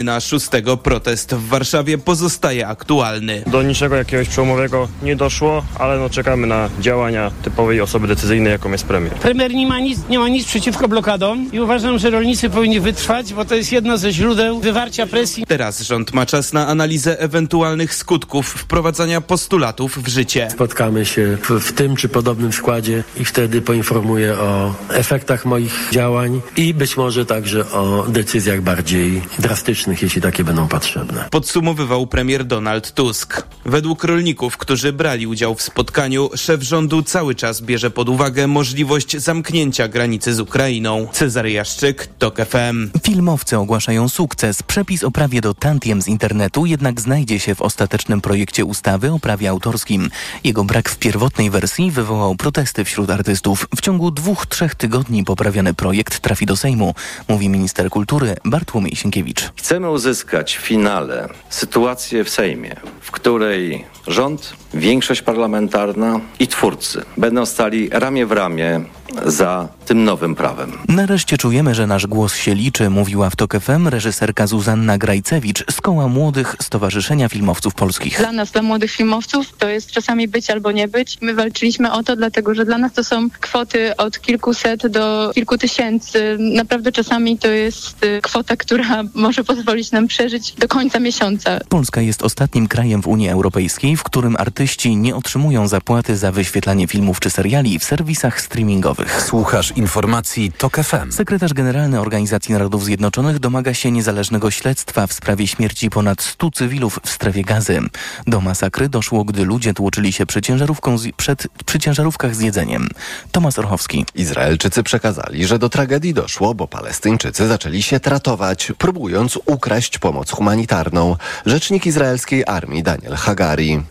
Na 6 protest w Warszawie pozostaje aktualny. Do niczego jakiegoś przełomowego nie doszło, ale no czekamy na działania typowej osoby decyzyjnej, jaką jest premier. Premier nie ma nic, nie ma nic przeciwko blokadom i uważam, że rolnicy powinni wytrwać, bo to jest jedno ze źródeł wywarcia presji. Teraz rząd ma czas na analizę ewentualnych skutków wprowadzania postulatów w życie. Spotkamy się w, w tym czy podobnym składzie i wtedy poinformuję o efektach moich działań i być może także o decyzjach bardziej drastycznych, jeśli takie będą potrzebne. Podsumowywał premier Donald Tusk. Według rolników, którzy brali udział w spotkaniu, szef rządu cały czas bierze pod uwagę możliwość zamknięcia granicy z Ukrainą. Cezary Jaszczyk, TOK FM. Filmowcy ogłaszają sukces. Przepis o prawie do tantiem z internetu jednak znajdzie się w ostatecznym projekcie ustawy o prawie autorskim. Jego brak w pierwotnej wersji wywołał protesty wśród artystów. W ciągu dwóch, trzech tygodni poprawiony projekt trafi do Sejmu, mówi minister kultury Bartłomiej Sienkiewicz. Chcemy uzyskać w finale sytuację w Sejmie, w której rząd, większość parlamentarna i twórcy będą stali ramię w ramię za tym nowym prawem. Nareszcie czujemy, że nasz głos się liczy, mówiła w TOK FM reżyserka Zuzanna Grajcewicz z Koła Młodych Stowarzyszenia Filmowców Polskich. Dla nas, dla młodych filmowców, to jest czasami być albo nie być. My walczyliśmy o to, dlatego że dla nas to są kwoty od kilkuset do kilku tysięcy. Naprawdę czasami to jest y, kwota, która może pozwolić nam przeżyć do końca miesiąca. Polska jest ostatnim krajem w Unii Europejskiej, w którym artyści nie otrzymują zapłaty za wyświetlanie filmów czy seriali w serwisach streamingowych. Słuchasz informacji TOK FM. Sekretarz Generalny Organizacji Narodów Zjednoczonych domaga się niezależnego śledztwa w sprawie śmierci ponad 100 cywilów w strefie gazy. Do masakry doszło, gdy ludzie tłoczyli się przy, ciężarówką z, przed, przy ciężarówkach z jedzeniem. Tomasz Orchowski. Izraelczycy przekazali, że do tragedii doszło, bo Palestyńczycy zaczęli się tratować, próbując ukraść pomoc humanitarną. Rzecznik izraelskiej armii Daniel Hagari.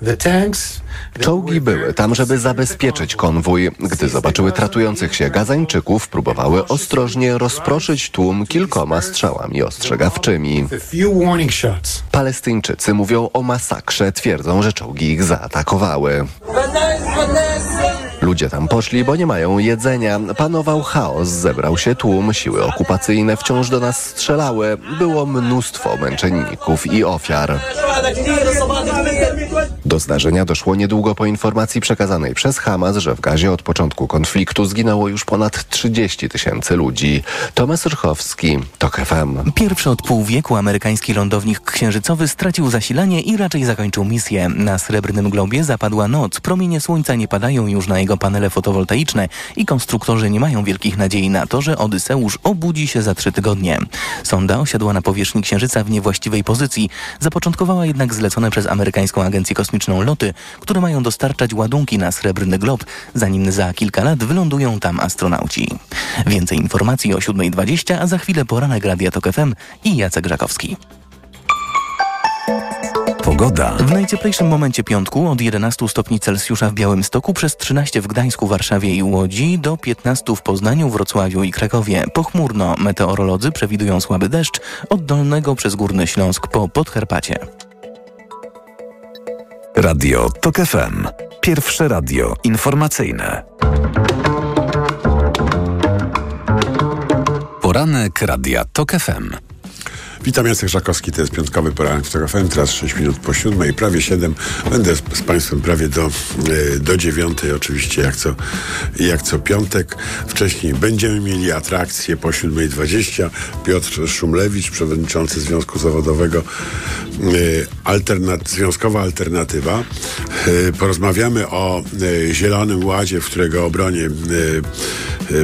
Czołgi były tam, żeby zabezpieczyć konwój. Gdy zobaczyły tratujących się Gazańczyków, próbowały ostrożnie rozproszyć tłum kilkoma strzałami ostrzegawczymi. Palestyńczycy mówią o masakrze, twierdzą, że czołgi ich zaatakowały. Ludzie tam poszli, bo nie mają jedzenia. Panował chaos, zebrał się tłum, siły okupacyjne wciąż do nas strzelały. Było mnóstwo męczenników i ofiar. Do zdarzenia doszło niedługo po informacji przekazanej przez Hamas, że w Gazie od początku konfliktu zginęło już ponad 30 tysięcy ludzi. Tomasz Rychowski, TOK FM. Pierwszy od pół wieku amerykański lądownik księżycowy stracił zasilanie i raczej zakończył misję. Na Srebrnym Globie zapadła noc. Promienie słońca nie padają już na jego panele fotowoltaiczne i konstruktorzy nie mają wielkich nadziei na to, że Odyseusz obudzi się za trzy tygodnie. Sonda osiadła na powierzchni Księżyca w niewłaściwej pozycji. Zapoczątkowała jednak zlecone przez amerykańską agencję kosmiczną loty, które mają dostarczać ładunki na Srebrny Glob, zanim za kilka lat wylądują tam astronauci. Więcej informacji o 7.20, a za chwilę poranek Radia Tok FM i Jacek Grzakowski. Pogoda. W najcieplejszym momencie piątku od 11 stopni Celsjusza w Białymstoku przez 13 w Gdańsku, Warszawie i Łodzi do 15 w Poznaniu, Wrocławiu i Krakowie. Pochmurno meteorolodzy przewidują słaby deszcz od Dolnego przez Górny Śląsk po Podkarpacie. Radio TOK FM. Pierwsze radio informacyjne. Poranek Radia TOK FM. Witam, Jacek Żakowski, to jest piątkowy poranek w TOK FM, teraz 6 minut po siódmej, prawie 7. Będę z, z Państwem prawie do, e, do dziewiątej, oczywiście jak co, jak co piątek. Wcześniej będziemy mieli atrakcje po 7.20. Piotr Szumlewicz, przewodniczący Związku Zawodowego e, alternat, Związkowa Alternatywa. E, porozmawiamy o Zielonym Ładzie, w którego obronie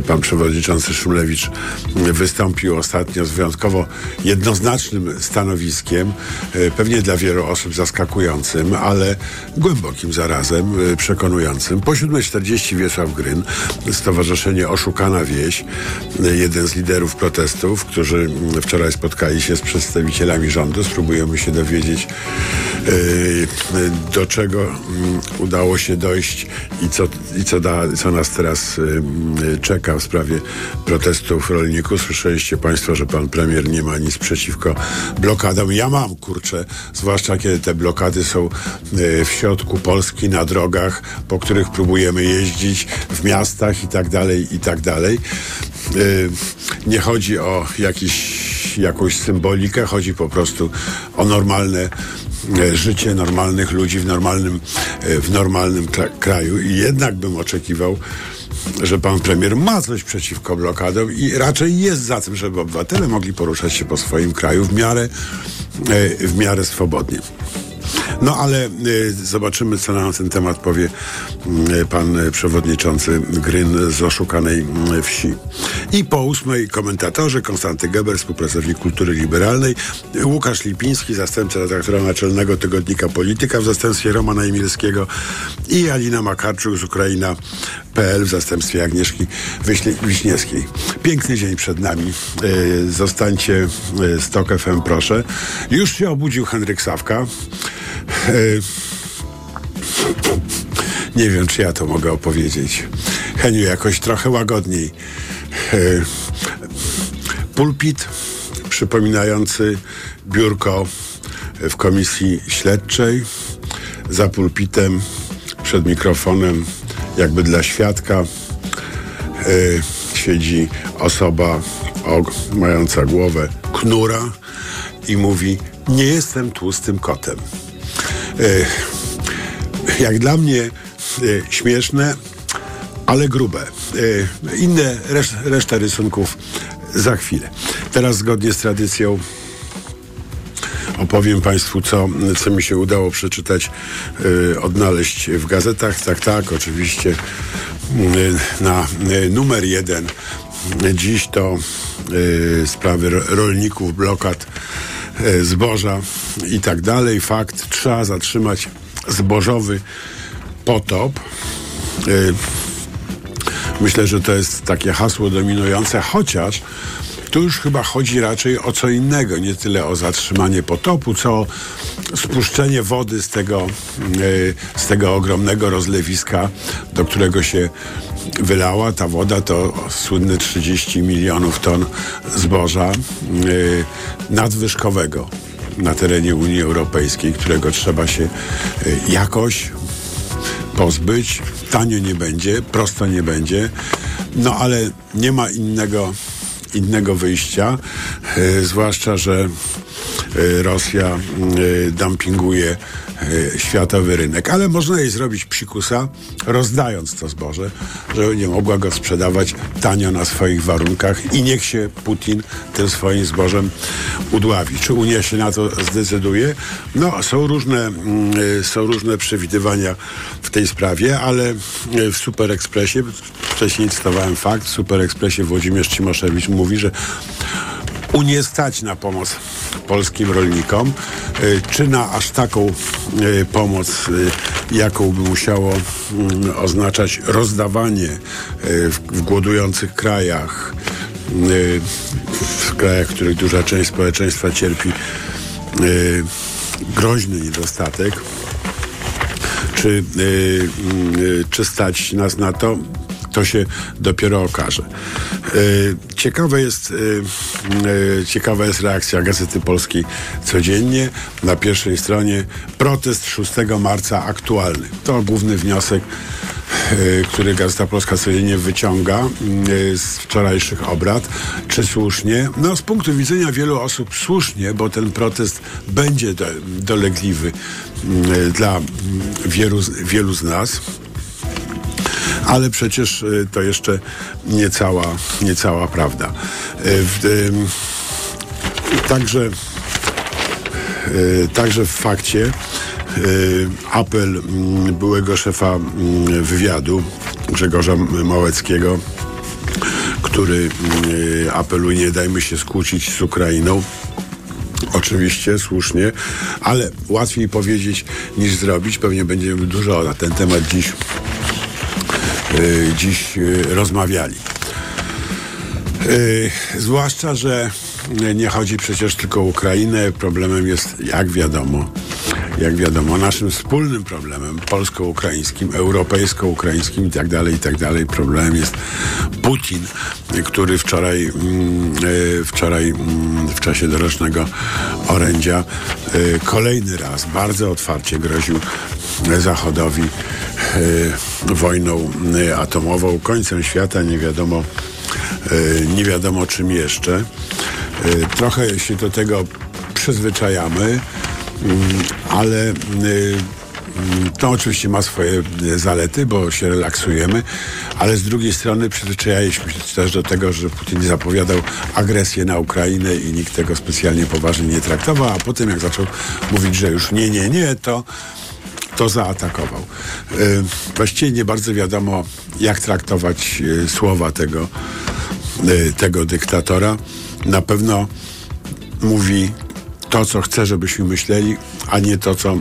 pan przewodniczący Szumlewicz wystąpił ostatnio z wyjątkowo jednoznacznym stanowiskiem, e, pewnie dla wielu osób zaskakującym, ale głębokim zarazem, e, przekonującym. Po 7.40 Wiesław Gryn, Stowarzyszenie Oszukana Wieś, e, jeden z liderów protestów, którzy mm, wczoraj spotkali się z przedstawicielami rządu. Spróbujemy się dowiedzieć, do czego mm, udało się dojść i co, i co, da, co nas teraz czeka w sprawie protestów rolników. Słyszeliście Państwo, że pan premier nie ma nic przeciwko blokadom. Ja mam, kurczę, zwłaszcza kiedy te blokady są w środku Polski, na drogach, po których próbujemy jeździć, w miastach i tak dalej, i tak dalej. Nie chodzi o jakiś jakąś symbolikę, chodzi po prostu o normalne e, życie normalnych ludzi w normalnym, e, w normalnym kraju i jednak bym oczekiwał, że pan premier ma coś przeciwko blokadom i raczej jest za tym, żeby obywatele mogli poruszać się po swoim kraju w miarę, e, w miarę swobodnie. No ale y, zobaczymy, co na ten temat powie y, pan przewodniczący Gryn z oszukanej y, wsi. I po ósmej komentatorzy Konstanty Geber, współpracownik kultury liberalnej, Łukasz Lipiński, zastępca redaktora naczelnego tygodnika Polityka w zastępstwie Romana Emilskiego i Alina Makarczuk z Ukraina.pl w zastępstwie Agnieszki Wiśniewskiej. Piękny dzień przed nami. Zostańcie z TOK FM, proszę. Już się obudził Henryk Sawka. Nie wiem, czy ja to mogę opowiedzieć. Heniu, jakoś trochę łagodniej. Pulpit przypominający biurko w komisji śledczej. Za pulpitem, przed mikrofonem, jakby dla świadka, siedzi osoba mająca głowę knura i mówi: Nie jestem tłustym kotem. E, jak dla mnie e, śmieszne, ale grube. E, inne, reszta rysunków za chwilę. Teraz zgodnie z tradycją opowiem Państwu, co, co mi się udało przeczytać, odnaleźć w gazetach. Tak, tak, oczywiście na numer jeden dziś to sprawy rolników, blokad E, zboża i tak dalej. Fakt, trzeba zatrzymać zbożowy potop. E, myślę, że to jest takie hasło dominujące, chociaż tu już chyba chodzi raczej o co innego, nie tyle o zatrzymanie potopu, co o spuszczenie wody z tego, e, z tego ogromnego rozlewiska, do którego się wylała. Ta woda to słynne 30 milionów ton zboża yy, nadwyżkowego na terenie Unii Europejskiej, którego trzeba się yy, jakoś pozbyć. Tanio nie będzie, prosto nie będzie, no ale nie ma innego, innego wyjścia, yy, zwłaszcza, że Rosja dumpinguje E, światowy rynek, ale można jej zrobić psikusa, rozdając to zboże, żeby nie mogła go sprzedawać tanio na swoich warunkach i niech się Putin tym swoim zbożem udławi. Czy Unia się na to zdecyduje? No, są różne, mm, e, są różne przewidywania w tej sprawie, ale e, w Super Expressie, wcześniej cytowałem fakt, w Super Expressie Włodzimierz Cimoszewicz mówi, że Unię stać na pomoc polskim rolnikom, y, czy na aż taką y, pomoc, y, jaką by musiało mm, oznaczać rozdawanie w głodujących krajach, w krajach, w których duża część społeczeństwa cierpi groźny niedostatek, czy, czy stać nas na to, to się dopiero okaże. E, ciekawe jest, e, e, ciekawa jest reakcja Gazety Polskiej codziennie. Na pierwszej stronie protest 6 marca aktualny. To główny wniosek który Gazeta Polska codziennie wyciąga z wczorajszych obrad. Czy słusznie? No z punktu widzenia wielu osób słusznie, bo ten protest będzie dolegliwy dla wielu, wielu z nas ale przecież y, to jeszcze nie cała, nie cała prawda. Y, także, y, także w fakcie apel mm, byłego szefa mm, wywiadu Grzegorza Małeckiego, który apeluje, nie dajmy się skłócić z Ukrainą. Oczywiście, słusznie, ale łatwiej powiedzieć niż zrobić. Pewnie będziemy dużo na ten temat dziś dziś y, rozmawiali. Y, zwłaszcza, że nie chodzi przecież tylko o Ukrainę. Problemem jest, jak wiadomo, jak wiadomo, naszym wspólnym problemem polsko-ukraińskim, europejsko-ukraińskim i tak dalej, i tak dalej. Problemem jest Putin, który wczoraj, mm, wczoraj mm, w czasie dorocznego orędzia kolejny raz bardzo otwarcie groził Zachodowi e, wojną e, atomową, końcem świata, nie wiadomo, e, nie wiadomo czym jeszcze. Trochę się do tego przyzwyczajamy, ale to oczywiście ma swoje zalety, bo się relaksujemy, ale z drugiej strony przyzwyczailiśmy się też do tego, że Putin zapowiadał agresję na Ukrainę i nikt tego specjalnie poważnie nie traktował, a potem jak zaczął mówić, że już nie, nie, nie, to to zaatakował. Właściwie nie bardzo wiadomo, jak traktować słowa tego, tego dyktatora. Na pewno mówi to, co chce, żebyśmy myśleli, a nie to, co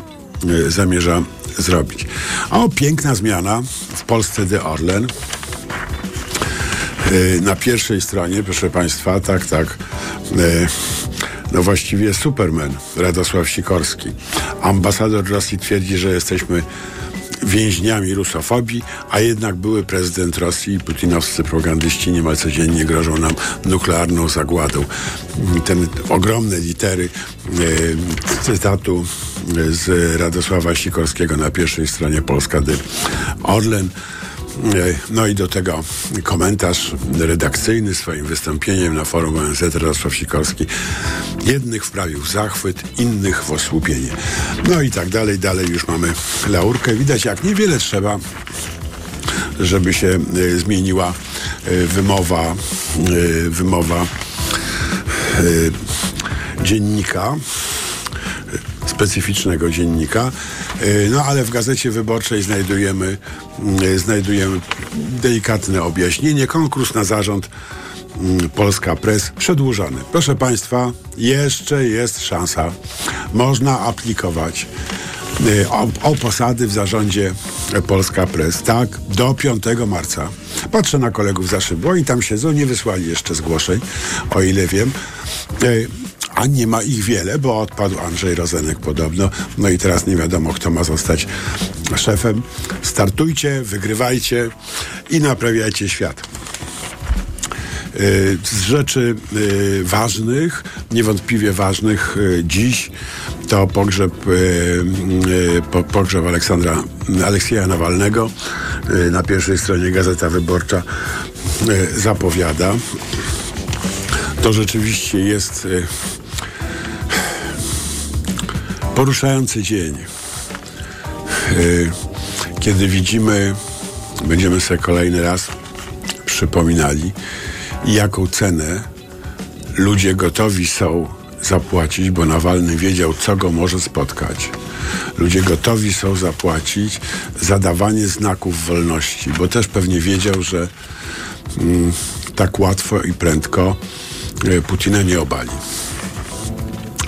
Y, zamierza zrobić. O, piękna zmiana w Polsce The Orlen. Y, na pierwszej stronie, proszę Państwa, tak, tak, y, no właściwie Superman, Radosław Sikorski. Ambasador Rosji twierdzi, że jesteśmy więźniami rusofobii, a jednak były prezydent Rosji i putinowscy propagandyści niemal codziennie grożą nam nuklearną zagładą. Ten ogromne litery e, cytatu z Radosława Sikorskiego na pierwszej stronie Polska Dy Orlen. E, no i do tego komentarz redakcyjny swoim wystąpieniem na forum ONZ Radosław Sikorski. Jednych wprawił w zachwyt, innych w osłupienie. No i tak dalej, dalej już mamy laurkę. Widać jak niewiele trzeba, żeby się y, zmieniła y, wymowa, y, wymowa dziennika specyficznego dziennika. E, no ale w Gazecie Wyborczej znajdujemy, mm, znajdujemy delikatne objaśnienie. Konkurs na zarząd mm, Polska Press przedłużony. Proszę Państwa, jeszcze jest szansa. Można aplikować e, o, o, posady w zarządzie Polska Press. Tak, do 5 marca. Patrzę na kolegów za szybą i tam siedzą, nie wysłali jeszcze zgłoszeń, o ile wiem. A nie ma ich wiele, bo odpadł Andrzej Rozenek podobno. No i teraz nie wiadomo, kto ma zostać szefem. Startujcie, wygrywajcie i naprawiajcie świat. Y, z rzeczy y, ważnych, niewątpliwie ważnych y, dziś, to pogrzeb, pogrzeb Aleksandra, Aleksieja Nawalnego. Na pierwszej stronie Gazeta Wyborcza zapowiada. To rzeczywiście jest Poruszający dzień. Y, kiedy widzimy, będziemy sobie kolejny raz przypominali, jaką cenę ludzie gotowi są zapłacić, bo Nawalny wiedział, co go może spotkać. Ludzie gotowi są zapłacić za dawanie znaków wolności, bo też pewnie wiedział, że mm, tak łatwo i prędko y, Putina nie obali.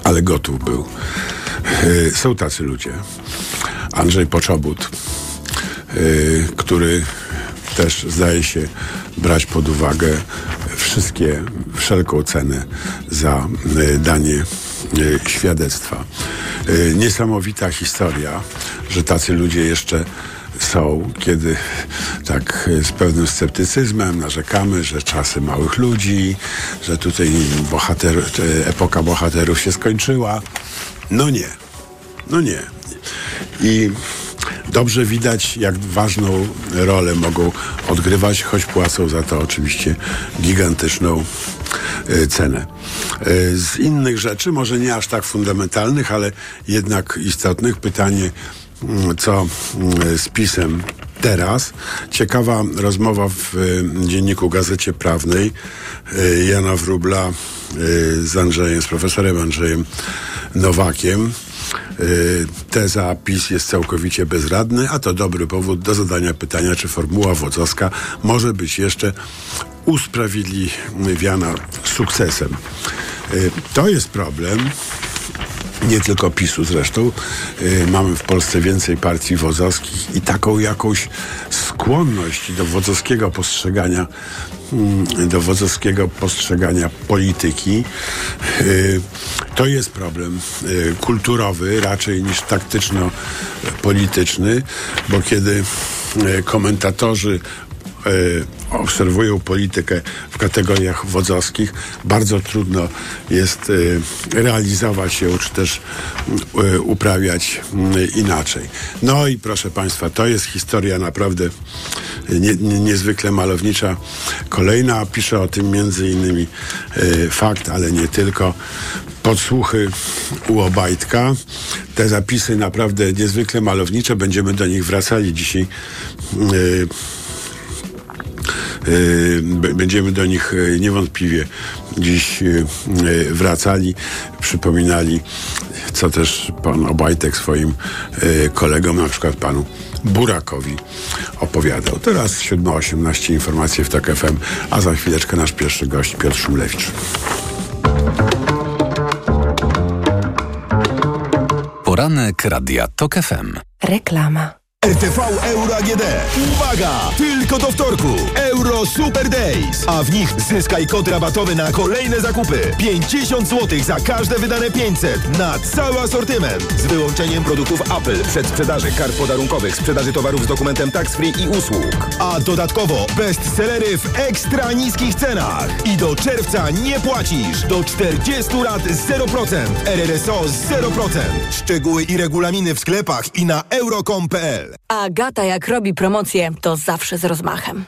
Ale gotów był. E, są tacy ludzie. Andrzej Poczobut, e, który też zdaje się brać pod uwagę wszystkie, wszelką cenę za e, danie świadectwa. Niesamowita historia, że tacy ludzie jeszcze są, kiedy tak z pewnym sceptycyzmem narzekamy, że czasy małych ludzi, że tutaj bohater, epoka bohaterów się skończyła. No nie. No nie. I dobrze widać, jak ważną rolę mogą odgrywać, choć płacą za to oczywiście gigantyczną y, cenę. Y, z innych rzeczy, może nie aż tak fundamentalnych, ale jednak istotnych, pytanie, y, co z pisem teraz. Ciekawa rozmowa w dzienniku Gazecie Prawnej Jana Wróbla z Andrzejem, z profesorem Andrzejem Nowakiem. Y, teza PiS jest całkowicie bezradny, a to dobry powód do zadania pytania, czy formuła wodzowska może być jeszcze usprawiedliwiana sukcesem. Y, to jest problem, nie tylko PiSu zresztą. Yy, mamy w Polsce więcej partii wodzowskich i taką jakąś skłonność do wodzowskiego postrzegania yy, do wodzowskiego postrzegania polityki. Yy, to jest problem y, kulturowy raczej niż taktyczno-polityczny, bo kiedy y, komentatorzy obserwują politykę w kategoriach wodzowskich, bardzo trudno jest realizować ją, czy też uprawiać inaczej. No i proszę Państwa, to jest historia naprawdę nie, nie, niezwykle malownicza. Kolejna pisze o tym między innymi fakt, ale nie tylko podsłuchy u Obajtka. Te zapisy naprawdę niezwykle malownicze. Będziemy do nich wracali dzisiaj. Yy, będziemy do nich niewątpliwie dziś yy, wracali, przypominali, co też pan Obajtek swoim kolegom, na przykład panu Burakowi opowiadał. Teraz 7.18 informacje w TOK FM, a za chwileczkę nasz pierwszy gość Piotr Szumlewicz. Poranek Radia TOK FM. Reklama. RTV Euro AGD. Uwaga! Tylko do wtorku. Euro Super Days. A w nich zyskaj kod rabatowy na kolejne zakupy. 50 zł za każde wydane 500 na cały asortyment. Z wyłączeniem produktów Apple przed sprzedaży kart podarunkowych, sprzedaży towarów z dokumentem tax free i usług. A dodatkowo bestsellery w ekstra niskich cenach. I do czerwca nie płacisz. Do 40 lat 0%. RRSO 0%. Szczegóły i regulaminy w sklepach i na euro.com.pl Agata jak robi promocję, to zawsze z rozmachem.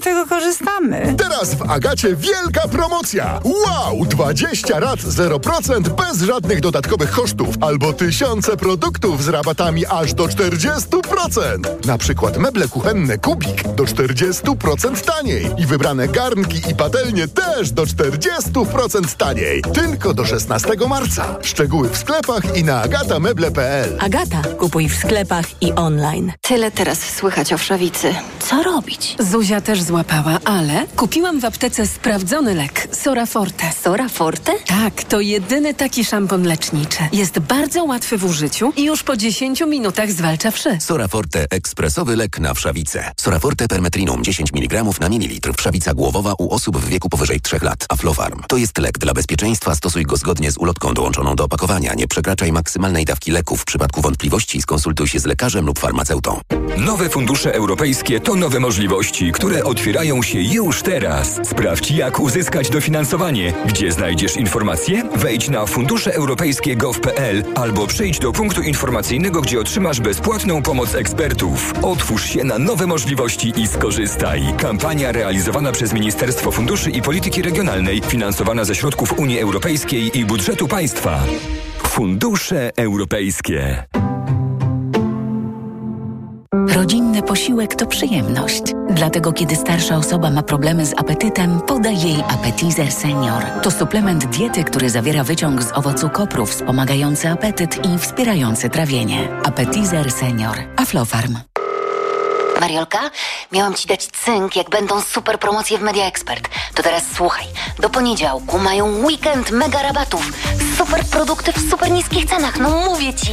Dlatego korzystamy. Teraz w Agacie wielka promocja! Wow! 20 rat 0% bez żadnych dodatkowych kosztów albo tysiące produktów z rabatami aż do 40%. Na przykład meble kuchenne Kubik do 40% taniej i wybrane garnki i patelnie też do 40% taniej. Tylko do 16 marca. Szczegóły w sklepach i na agatameble.pl. Agata, kupuj w sklepach i online. Tyle teraz słychać o wszawicy. Co robić? Zuzia też złapała, ale kupiłam w aptece sprawdzony lek Sora Forte. Sora Forte? Tak, to jedyny taki szampon leczniczy. Jest bardzo łatwy w użyciu i już po 10 minutach zwalcza wszy. Sora Forte ekspresowy lek na wszawicę. Sora Forte permetrinum 10 mg na mililitr. Wszawica głowowa u osób w wieku powyżej 3 lat. Aflofarm. To jest lek dla bezpieczeństwa. Stosuj go zgodnie z ulotką dołączoną do opakowania. Nie przekraczaj maksymalnej dawki leku. W przypadku wątpliwości skonsultuj się z lekarzem lub farmaceutą. Nowe fundusze europejskie to nowe możliwości, które otwierają się już teraz. Sprawdź, jak uzyskać dofinansowanie. Gdzie znajdziesz informacje? Wejdź na funduszereuropejskie.gov.pl albo przyjdź do punktu informacyjnego, gdzie otrzymasz bezpłatną pomoc ekspertów. Otwórz się na nowe możliwości i skorzystaj. Kampania realizowana przez Ministerstwo Funduszy i Polityki Regionalnej, finansowana ze środków Unii Europejskiej i budżetu państwa. Fundusze europejskie. Rodzinny posiłek to przyjemność. Dlatego kiedy starsza osoba ma problemy z apetytem, podaj jej Appetizer Senior. To suplement diety, który zawiera wyciąg z owocu kopru wspomagający apetyt i wspierający trawienie. Appetizer Senior. Aflofarm. Mariolka, miałam ci dać cynk, jak będą super promocje w Media Expert. To teraz słuchaj. Do poniedziałku mają weekend mega rabatów. Super produkty w super niskich cenach. No mówię ci.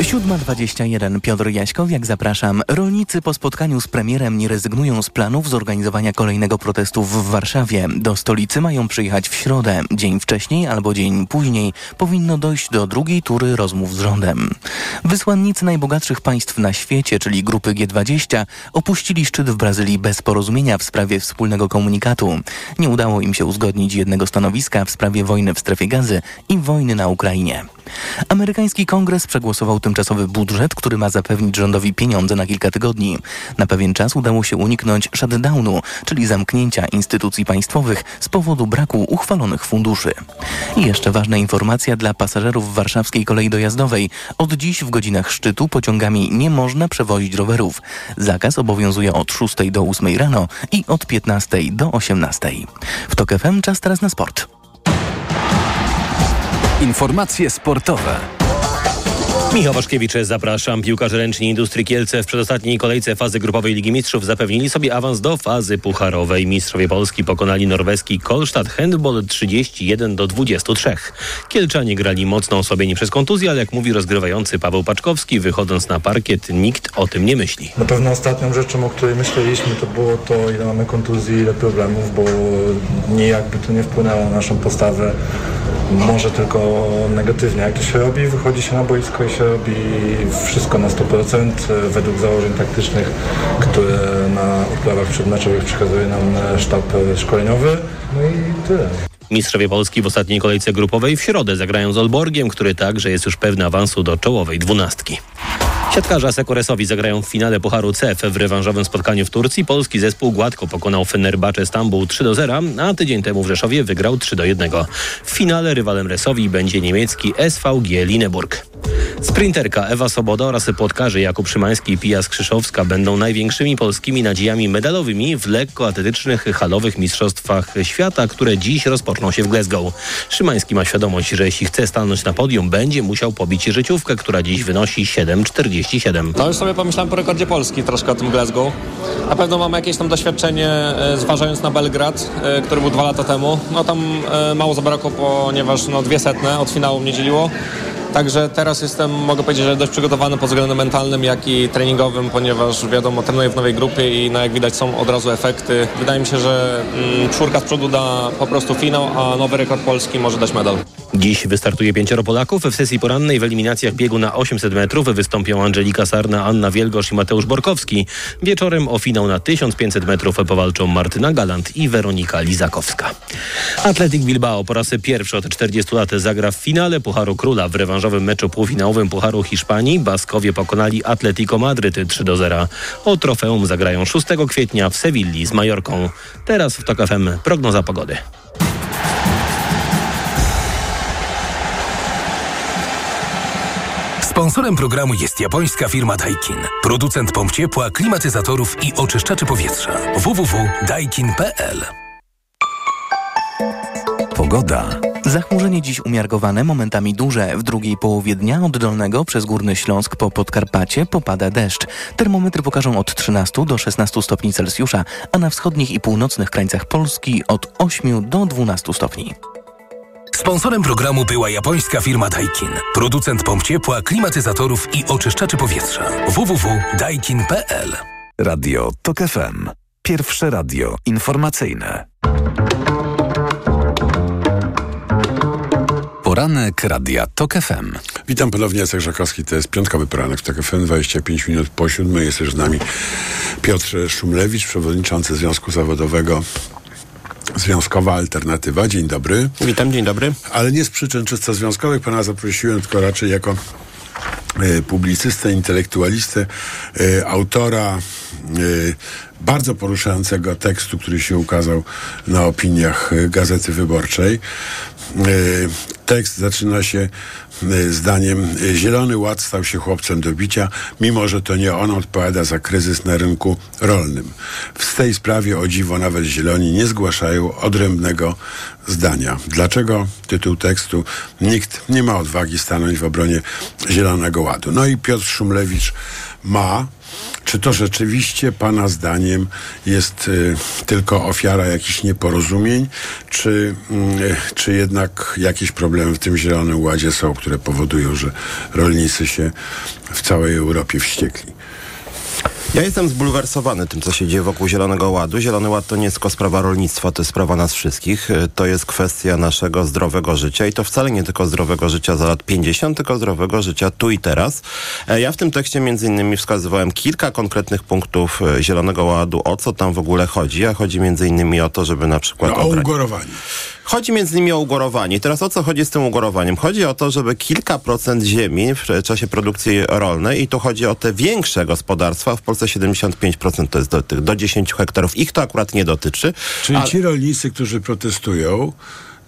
7.21 Piotr Jaśkowiak, zapraszam. Rolnicy po spotkaniu z premierem nie rezygnują z planów zorganizowania kolejnego protestu w Warszawie. Do stolicy mają przyjechać w środę. Dzień wcześniej albo dzień później powinno dojść do drugiej tury rozmów z rządem. Wysłannicy najbogatszych państw na świecie, czyli grupy G20, opuścili szczyt w Brazylii bez porozumienia w sprawie wspólnego komunikatu. Nie udało im się uzgodnić jednego stanowiska w sprawie wojny w strefie gazy i wojny na Ukrainie. Amerykański kongres przegłosował tymczasowy budżet, który ma zapewnić rządowi pieniądze na kilka tygodni. Na pewien czas udało się uniknąć shutdownu, czyli zamknięcia instytucji państwowych z powodu braku uchwalonych funduszy. I jeszcze ważna informacja dla pasażerów warszawskiej kolei dojazdowej. Od dziś w godzinach szczytu pociągami nie można przewozić rowerów. Zakaz obowiązuje od 6 do 8 rano i od 15 do 18. W TOK FM czas teraz na sport. Informacje sportowe. Michał Waszkiewicz, zapraszam. Piłkarze ręczni Industrii Kielce w przedostatniej kolejce fazy grupowej Ligi Mistrzów zapewnili sobie awans do fazy pucharowej. Mistrzowie Polski pokonali norweski Kolstadt Handball 31 do 23. Kielczanie grali mocno osłabieni przez kontuzję, ale jak mówi rozgrywający Paweł Paczkowski, wychodząc na parkiet, nikt o tym nie myśli. Na pewno ostatnią rzeczą, o której myśleliśmy, to było to, ile mamy kontuzji, ile problemów, bo jakby to nie wpłynęło na naszą postawę może tylko negatywnie. Jak to się robi, wychodzi się na boisko i się robi wszystko na 100% według założeń taktycznych, które na odprawach przedmeczowych przekazuje nam sztab szkoleniowy. No i tyle. Mistrzowie Polski w ostatniej kolejce grupowej w środę zagrają z Olborgiem, który także jest już pewny awansu do czołowej dwunastki. Siatkarze Sekoresowi zagrają w finale Pucharu CEF w rewanżowym spotkaniu w Turcji. Polski zespół gładko pokonał Fenerbahce Stambuł 3 do 0, a tydzień temu w Rzeszowie wygrał 3 do 1. W finale rywalem Resowi będzie niemiecki SVG Lineburg. Sprinterka Ewa Soboda oraz płotkarze Jakub Szymański i Pija Skrzyszowska będą największymi polskimi nadziejami medalowymi w lekkoatletycznych halowych mistrzostwach świata, które dziś rozpoczną się w Glasgow. Szymański ma świadomość, że jeśli chce stanąć na podium, będzie musiał pobić życiówkę, która dziś wynosi 7,47. No już sobie pomyślałem po rekordzie Polski troszkę o tym Glasgow. Na pewno mam jakieś tam doświadczenie e, zważając na Belgrad, e, który był dwa lata temu. No tam e, mało zabrakło, ponieważ no, dwie setne od finału mnie dzieliło. Także teraz jestem, mogę powiedzieć, że dość przygotowany pod względem mentalnym, jak i treningowym, ponieważ wiadomo, trenuję w nowej grupie i no, jak widać są od razu efekty. Wydaje mi się, że mm, czwórka z przodu da po prostu finał, a nowy rekord polski może dać medal. Dziś wystartuje pięcioro Polaków. W sesji porannej w eliminacjach biegu na 800 metrów wystąpią Angelika Sarna, Anna Wielgosz i Mateusz Borkowski. Wieczorem o finał na 1500 metrów powalczą Martyna Galant i Weronika Lizakowska. Atletic Bilbao po raz pierwszy od 40 lat zagra w finale Pucharu Króla w rewanżowym meczu półfinałowym Pucharu Hiszpanii. Baskowie pokonali Atletico Madryt 3 do 0. O trofeum zagrają 6 kwietnia w Sewilli z Majorką. Teraz w TOK FM prognoza pogody. Sponsorem programu jest japońska firma Daikin. Producent pomp ciepła, klimatyzatorów i oczyszczaczy powietrza. www.daikin.pl Pogoda. Zachmurzenie dziś umiarkowane, momentami duże. W drugiej połowie dnia od Dolnego przez Górny Śląsk po Podkarpacie popada deszcz. Termometry pokażą od 13 do 16 stopni Celsjusza, a na wschodnich i północnych krańcach Polski od 8 do 12 stopni. Sponsorem programu była japońska firma Daikin. Producent pomp ciepła, klimatyzatorów i oczyszczaczy powietrza. www.daikin.pl Radio TOK FM. Pierwsze radio informacyjne. Poranek Radia TOK FM. Witam ponownie, Jacek Żakowski, to jest piątkowy poranek w TOK FM, 25 minut po siódmej. Jest już z nami Piotr Szumlewicz, przewodniczący Związku Zawodowego Związkowa Alternatywa. Dzień dobry. Witam, dzień dobry. Ale nie z przyczyn czysto związkowych pana zaprosiłem, tylko raczej jako e, publicystę, intelektualistę, e, autora e, bardzo poruszającego tekstu, który się ukazał na opiniach Gazety Wyborczej. Tekst zaczyna się zdaniem Zielony Ład stał się chłopcem do bicia, mimo że to nie on odpowiada za kryzys na rynku rolnym. W tej sprawie o dziwo nawet Zieloni nie zgłaszają odrębnego zdania. Dlaczego tytuł tekstu nikt nie ma odwagi stanąć w obronie Zielonego Ładu? No i Piotr Szumlewicz ma czy to rzeczywiście Pana zdaniem jest y, tylko ofiara jakichś nieporozumień, czy, y, czy jednak jakieś problemy w tym Zielonym Ładzie są, które powodują, że rolnicy się w całej Europie wściekli? Ja jestem zbulwersowany tym, co się dzieje wokół Zielonego Ładu. Zielony Ład to nie jest tylko sprawa rolnictwa, to jest sprawa nas wszystkich. To jest kwestia naszego zdrowego życia i to wcale nie tylko zdrowego życia za lat 50, tylko zdrowego życia tu i teraz. E, ja w tym tekście między innymi wskazywałem kilka konkretnych punktów e, Zielonego Ładu, o co tam w ogóle chodzi. A chodzi między innymi o to, żeby na przykład... No, o ugorowanie. Chodzi między innymi o ugorowanie. Teraz o co chodzi z tym ugorowaniem? Chodzi o to, żeby kilka procent ziemi w czasie produkcji rolnej i tu chodzi o te większe gospodarstwa, w Polsce 75% to jest do, tych, do 10 hektarów. Ich to akurat nie dotyczy. Czyli ale... ci rolnicy, którzy protestują,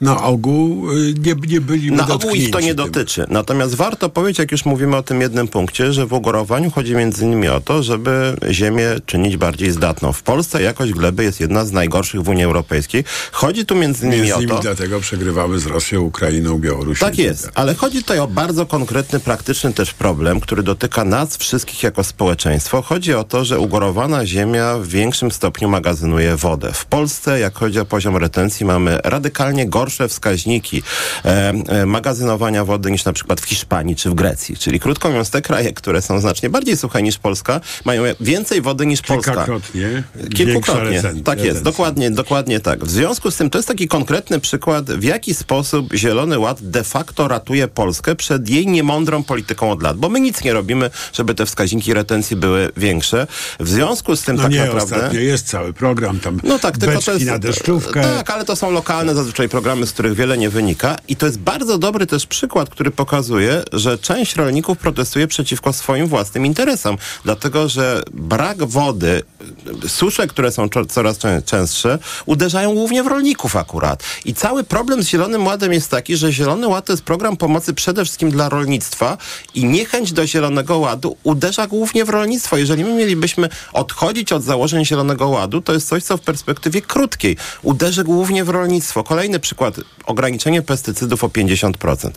na ogół y, nie, nie byli Na ogół ich to nie dotyczy. Natomiast warto powiedzieć, jak już mówimy o tym jednym punkcie, że w ugorowaniu chodzi między innymi o to, żeby ziemię czynić bardziej zdatną. W Polsce jakość gleby jest jedna z najgorszych w Unii Europejskiej. Chodzi tu między innymi Między o to... dlatego przegrywamy z Rosją, Ukrainą, Białorusią. Tak jest, ale chodzi tutaj o bardzo konkretny, praktyczny też problem, który dotyka nas wszystkich jako społeczeństwo. Chodzi o to, że ugorowana ziemia w większym stopniu magazynuje wodę. W Polsce, jak chodzi o poziom retencji, mamy radykalnie gorsze wskaźniki e, e, magazynowania wody niż na przykład w Hiszpanii czy w Grecji. Czyli krótko mówiąc, te kraje, które są znacznie bardziej suche niż Polska, mają więcej wody niż Polska. Kilkakrotnie. Kilkukrotnie. Tak jest, dokładnie, dokładnie tak. W związku z tym to jest taki konkretny przykład, w jaki sposób Zielony Ład de facto ratuje Polskę przed jej niemądrą polityką od lat. Bo my nic nie robimy, żeby te wskaźniki retencji były większe. W związku z tym No tak nie, naprawdę... ostatnio jest cały program tam. No tak, tylko to jest. na deszczówkę. Tak, ale to są lokalne zazwyczaj programy, z których wiele nie wynika. I to jest bardzo dobry też przykład, który pokazuje, że część rolników protestuje przeciwko swoim własnym interesom. Dlatego, że brak wody, susze, które są coraz czę- częstsze, uderzają głównie w rolników akurat. I cały problem z Zielonym Ładem jest taki, że Zielony Ład to jest program pomocy przede wszystkim dla rolnictwa i niechęć do Zielonego Ładu uderza głównie w rolnictwo. Jeżeli my mielibyśmy odchodzić od założeń Zielonego Ładu, to jest coś, co w perspektywie krótkiej uderzy głównie w rolnictwo. Kolejny przykład, ograniczenie pestycydów o 50%.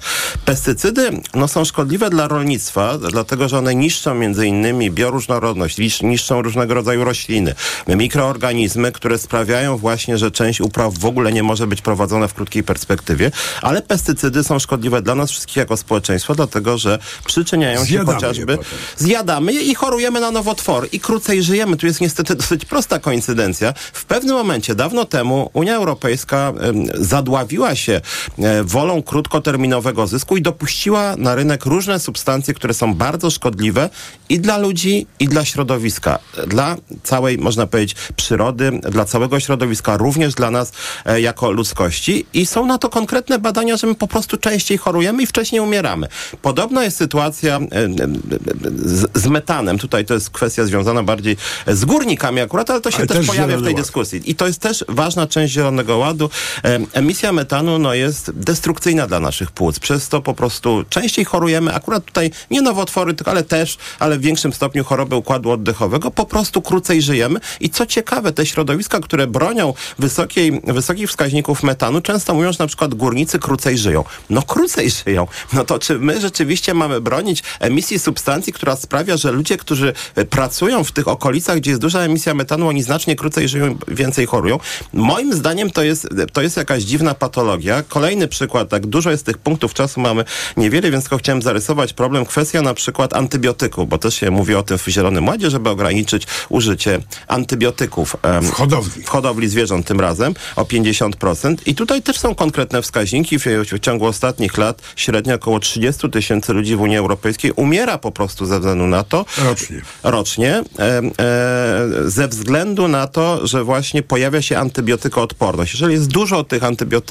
Pestycydy no, są szkodliwe dla rolnictwa, dlatego że one niszczą między innymi bioróżnorodność, niszczą różnego rodzaju rośliny, mikroorganizmy, które sprawiają właśnie, że część upraw w ogóle nie może być prowadzona w krótkiej perspektywie, ale pestycydy są szkodliwe dla nas wszystkich jako społeczeństwo, dlatego że przyczyniają Zjadamy się je chociażby, potem. zjadamy je i chorujemy na nowotwory i krócej żyjemy. Tu jest niestety dosyć prosta koincydencja. W pewnym momencie, dawno temu, Unia Europejska em, zadławiła się e, wolą krótkoterminowego zysku i dopuściła na rynek różne substancje, które są bardzo szkodliwe i dla ludzi, i dla środowiska. Dla całej, można powiedzieć, przyrody, dla całego środowiska, również dla nas e, jako ludzkości. I są na to konkretne badania, że my po prostu częściej chorujemy i wcześniej umieramy. Podobna jest sytuacja e, z, z metanem. Tutaj to jest kwestia związana bardziej z górnikami akurat, ale to się Ale też, też pojawia w tej dyskusji. I to jest też ważna część Zielonego Ładu. E, emisja metanu no, jest destrukcyjna dla naszych płuc. Przez to po prostu częściej chorujemy. Akurat tutaj nie nowotwory, tylko ale też, ale w większym stopniu choroby układu oddechowego. Po prostu krócej żyjemy. I co ciekawe, te środowiska, które bronią wysokiej, wysokich wskaźników metanu, często mówią, że na przykład górnicy krócej żyją. No krócej żyją. No to czy my rzeczywiście mamy bronić emisji substancji, która sprawia, że ludzie, którzy e, pracują w tych okolicach, gdzie jest duża emisja metanu, oni znacznie krócej żyją, więcej chorują. Moim zdaniem to jest, to jest jakaś dziwna patologia. Kolejny przykład, tak dużo jest tych punktów, czasu mamy niewiele, więc tylko chciałem zarysować problem. Kwestia na przykład antybiotyków, bo też się mówi o tym w Zielonym Ładzie, żeby ograniczyć użycie antybiotyków. em, W hodowli. w hodowli zwierząt tym razem o 50%. I tutaj też są konkretne wskaźniki. W, w ciągu ostatnich lat średnio około 30 tysięcy ludzi w Unii Europejskiej umiera po prostu ze względu na to, Rocznie. rocznie, e, e, ze względu na to, że właśnie pojawia się antybiotykoodporność. Jeżeli jest dużo tych antybiotyków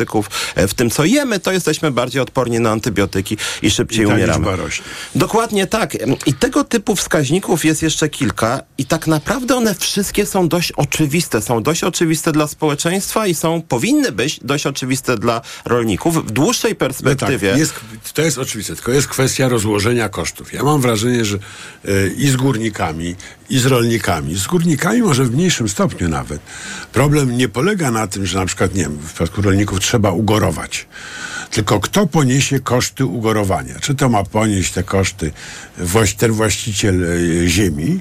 e, w tym, co jemy, to jesteśmy bardziej odporni na antybiotyki i szybciej I ta umieramy. rośnie. Dokładnie tak. I tego typu wskaźników jest jeszcze kilka i tak naprawdę one wszystkie są dość oczywiste. Są dość oczywiste dla społeczeństwa i są, powinny być dość oczywiste dla rolników. W dłuższej No perspektywie... tak, jest, to jest oczywiste, tylko jest kwestia rozłożenia kosztów. Ja mam wrażenie, że e, i z górnikami, i z rolnikami, z górnikami może w mniejszym stopniu nawet. Problem nie polega na tym, że na przykład, nie wiem, w przypadku rolników trzeba ugorować. Tylko kto poniesie koszty ugorowania? Czy to ma ponieść te koszty ten właściciel e, ziemi,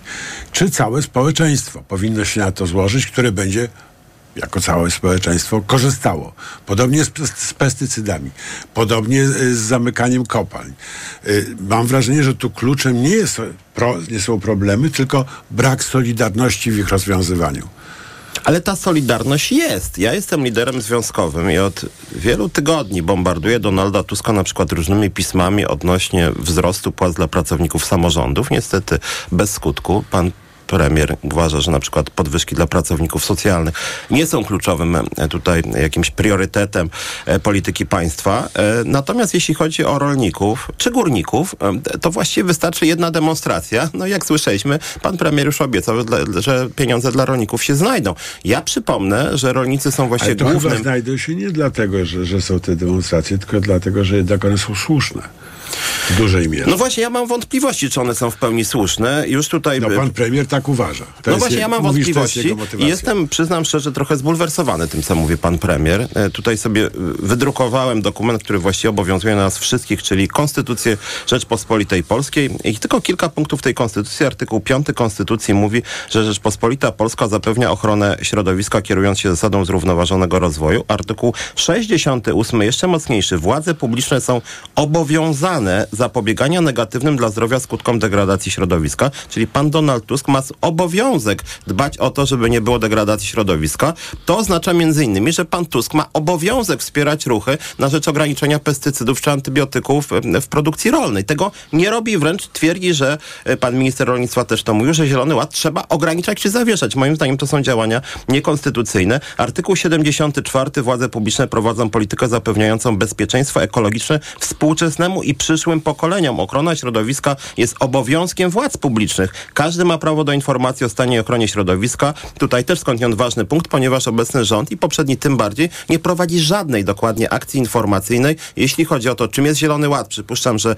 czy całe społeczeństwo powinno się na to złożyć, które będzie jako całe społeczeństwo korzystało. Podobnie z, z pestycydami, podobnie y, z zamykaniem kopalń. Y, Mam wrażenie, że tu kluczem nie, jest, nie są problemy, tylko brak solidarności w ich rozwiązywaniu. Ale ta solidarność jest. Ja jestem liderem związkowym i od wielu tygodni bombarduję Donalda Tuska na przykład różnymi pismami odnośnie wzrostu płac dla pracowników samorządów. Niestety bez skutku. Pan premier uważa, że na przykład podwyżki dla pracowników socjalnych nie są kluczowym e, tutaj jakimś priorytetem e, polityki państwa. E, Natomiast jeśli chodzi o rolników czy górników, to właściwie wystarczy jedna demonstracja. No jak słyszeliśmy, pan premier już obiecał, że pieniądze dla rolników się znajdą. Ja przypomnę, że rolnicy są właściwie Ale to głównym... znajdą się nie dlatego, że, że są te demonstracje, tylko dlatego, że jednak one są słuszne. W dużej mierze. No właśnie, ja mam wątpliwości, czy one są w pełni słuszne. Już tutaj... No pan premier tak uważa. To no właśnie, je- ja mam mówisz, wątpliwości jestem, przyznam szczerze, trochę zbulwersowany tym, co mówi pan premier. E, Tutaj sobie e, wydrukowałem dokument, który właściwie obowiązuje nas wszystkich, czyli Konstytucję Rzeczpospolitej Polskiej i tylko kilka punktów tej Konstytucji. Artykuł 5 Konstytucji mówi, że Rzeczpospolita Polska zapewnia ochronę środowiska kierując się zasadą zrównoważonego rozwoju. Artykuł 68 jeszcze mocniejszy. Władze publiczne są obowiązane zapobiegania negatywnym dla zdrowia skutkom degradacji środowiska, czyli pan Donald Tusk ma obowiązek dbać o to, żeby nie było degradacji środowiska. To oznacza innymi, że pan Tusk ma obowiązek wspierać ruchy na rzecz ograniczenia pestycydów czy antybiotyków w produkcji rolnej. Tego nie robi, wręcz twierdzi, że e, pan minister rolnictwa też to mówił, że Zielony Ład trzeba ograniczać czy zawieszać. Moim zdaniem to są działania niekonstytucyjne. Artykuł 74. Władze publiczne prowadzą politykę zapewniającą bezpieczeństwo ekologiczne współczesnemu i przyszłym pokoleniom. Ochrona środowiska jest obowiązkiem władz publicznych. Każdy ma prawo do informacji o stanie i ochronie środowiska. Tutaj też skądinąd ważny punkt, ponieważ obecny rząd i poprzedni tym bardziej nie prowadzi żadnej dokładnie akcji informacyjnej, jeśli chodzi o to, czym jest Zielony Ład. Przypuszczam, że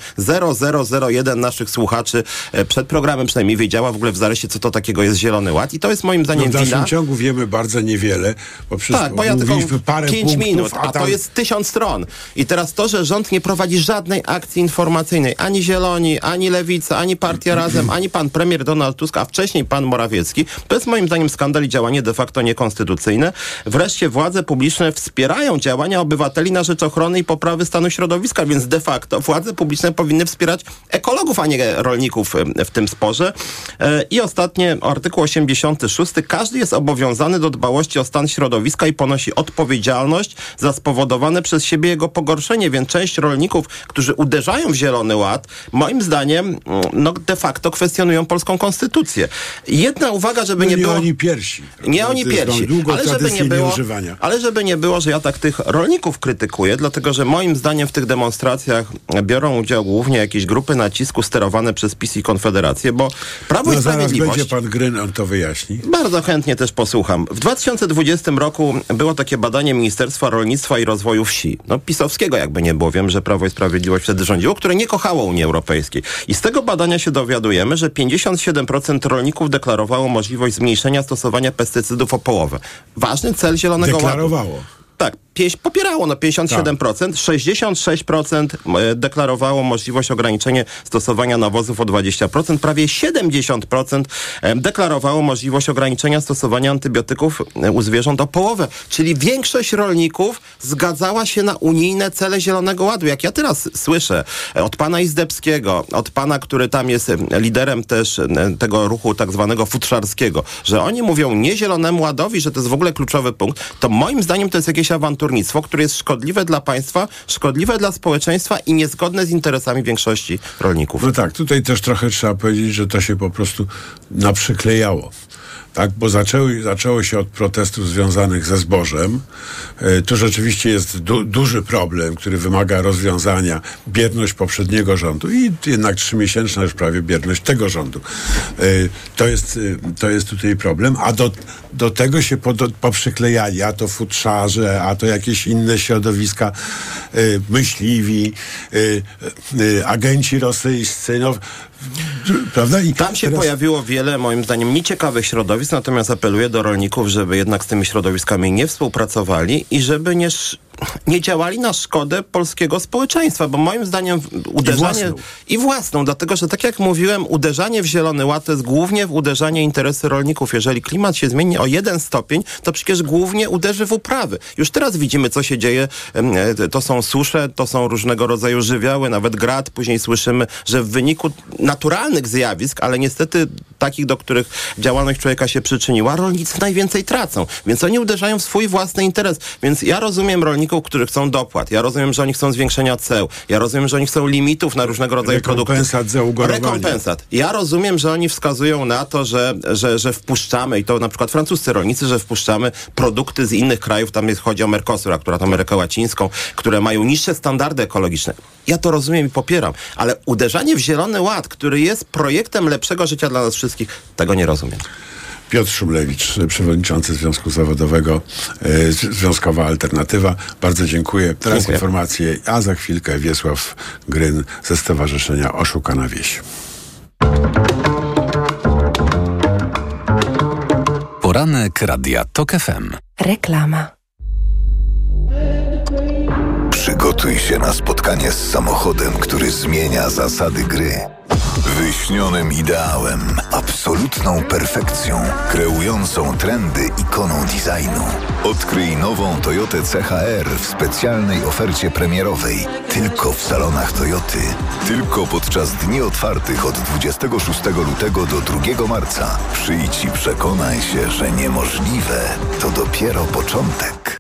0001 naszych słuchaczy e, przed programem przynajmniej wiedziała w ogóle w zarysie, co to takiego jest Zielony Ład. I to jest moim No zdaniem w dalszym wina. ciągu wiemy bardzo niewiele, bo wszystko Tak, bo ja tylko parę 5 punktów, minut, a, tam... to jest tysiąc stron. I teraz to, że rząd nie prowadzi żadnej akcji informacyjnej, ani Zieloni, ani Lewica, ani Partia Razem, ani pan premier Donald Tusk, a wcześniej pan Morawiecki, to jest moim zdaniem skandal i działanie de facto niekonstytucyjne. Wreszcie władze publiczne wspierają działania obywateli na rzecz ochrony i poprawy stanu środowiska, więc de facto władze publiczne powinny wspierać ekologów, a nie rolników w tym sporze. E, I ostatnie, artykuł 86. Każdy jest obowiązany do dbałości o stan środowiska i ponosi odpowiedzialność za spowodowane przez siebie jego pogorszenie, więc część rolników, którzy uderzają w Zielony Ład, moim zdaniem, mm, no de facto kwestionują polską konstytucję. Jedna uwaga, żeby No nie nie było... oni pierwsi. Nie oni jest pierwsi, długą ale żeby nie było, nieużywania. ale żeby nie było, że ja tak tych rolników krytykuję, dlatego że moim zdaniem w tych demonstracjach biorą udział głównie jakieś grupy nacisku sterowane przez PiS i Konfederację, bo Prawo No i Sprawiedliwość... będzie pan Gryn, on to wyjaśni. Bardzo chętnie też posłucham. W 2020 roku było takie badanie Ministerstwa Rolnictwa i Rozwoju Wsi. No pisowskiego jakby nie było. Wiem, że Prawo i Sprawiedliwość wtedy rządziło, które nie kochało Unii Europejskiej. I z tego badania się dowiadujemy, że 57% rolników deklarowało możliwość zmniejszenia stosowania pestycydów o połowę. Ważny cel Zielonego Ładu. Deklarowało. Tak, pieś, popierało no 57%, 66% e, deklarowało możliwość ograniczenia stosowania nawozów o 20%, prawie 70% e, deklarowało możliwość ograniczenia stosowania antybiotyków e, u zwierząt o połowę. Czyli większość rolników zgadzała się na unijne cele Zielonego Ładu. Jak ja teraz słyszę od pana Izdebskiego, od pana, który tam jest liderem też tego ruchu tak zwanego futrzarskiego, że oni mówią nie Zielonemu Ładowi, że to jest w ogóle kluczowy punkt, to moim zdaniem to jest jakieś awanturnictwo, które jest szkodliwe dla państwa, szkodliwe dla społeczeństwa i niezgodne z interesami większości rolników. No tak, tutaj też trochę trzeba powiedzieć, że to się po prostu naprzyklejało. Tak, bo zaczęły, zaczęło się od protestów związanych ze zbożem. E, tu rzeczywiście jest du, duży problem, który wymaga rozwiązania. Bierność poprzedniego rządu i jednak trzymiesięczna już prawie bierność tego rządu. E, to, jest, e, to jest tutaj problem. A do, do tego się po, do, poprzyklejali, a to futrzarze, a to jakieś inne środowiska, e, myśliwi, e, e, agenci rosyjscy. No, prawda? I Tam się teraz- pojawiło wiele, moim zdaniem, nieciekawych środowisk, natomiast apeluję do rolników, żeby jednak z tymi środowiskami nie współpracowali i żeby nie, nie działali na szkodę polskiego społeczeństwa, bo moim zdaniem uderzanie... własną. I własną, dlatego że tak jak mówiłem, uderzanie w Zielony Ład to jest głównie w uderzanie interesy rolników. Jeżeli klimat się zmieni o jeden stopień, to przecież głównie uderzy w uprawy. Już teraz widzimy, co się dzieje. E, To są susze, to są różnego rodzaju żywioły, nawet grad. Później słyszymy, że w wyniku naturalnych zjawisk, ale niestety takich, do których działalność człowieka się przyczyniła, rolnicy najwięcej tracą. Więc oni uderzają w swój własny interes. Więc ja rozumiem rolników, którzy chcą dopłat. Ja rozumiem, że oni chcą zwiększenia ceł. Ja rozumiem, że oni chcą limitów na różnego rodzaju produkty. Rekompensat za ugorowanie. Rekompensat. Ja rozumiem, że oni wskazują na to, że, że, że wpuszczamy, i to na przykład francuscy rolnicy, że wpuszczamy produkty z innych krajów, tam jest, chodzi o Mercosur, akurat Amerykę Łacińską, które mają niższe standardy ekologiczne. Ja to rozumiem i popieram, ale uderzanie w Zielony Ład, który jest projektem lepszego życia dla nas wszystkich, tego nie rozumiem. Piotr Szumlewicz, przewodniczący Związku Zawodowego, e, Związkowa Alternatywa. Bardzo dziękuję. Teraz Dziękuję. informacje, a za chwilkę Wiesław Gryn ze Stowarzyszenia Oszukana Wieś. Poranek Radia TOK FM. Reklama. Przygotuj się na spotkanie z samochodem, który zmienia zasady gry. Wyśnionym ideałem, absolutną perfekcją, kreującą trendy ikoną designu. Odkryj nową Toyotę CHR w specjalnej ofercie premierowej. Tylko w salonach Toyoty. Tylko podczas dni otwartych od 26 lutego do 2 marca. Przyjdź i przekonaj się, że niemożliwe to dopiero początek.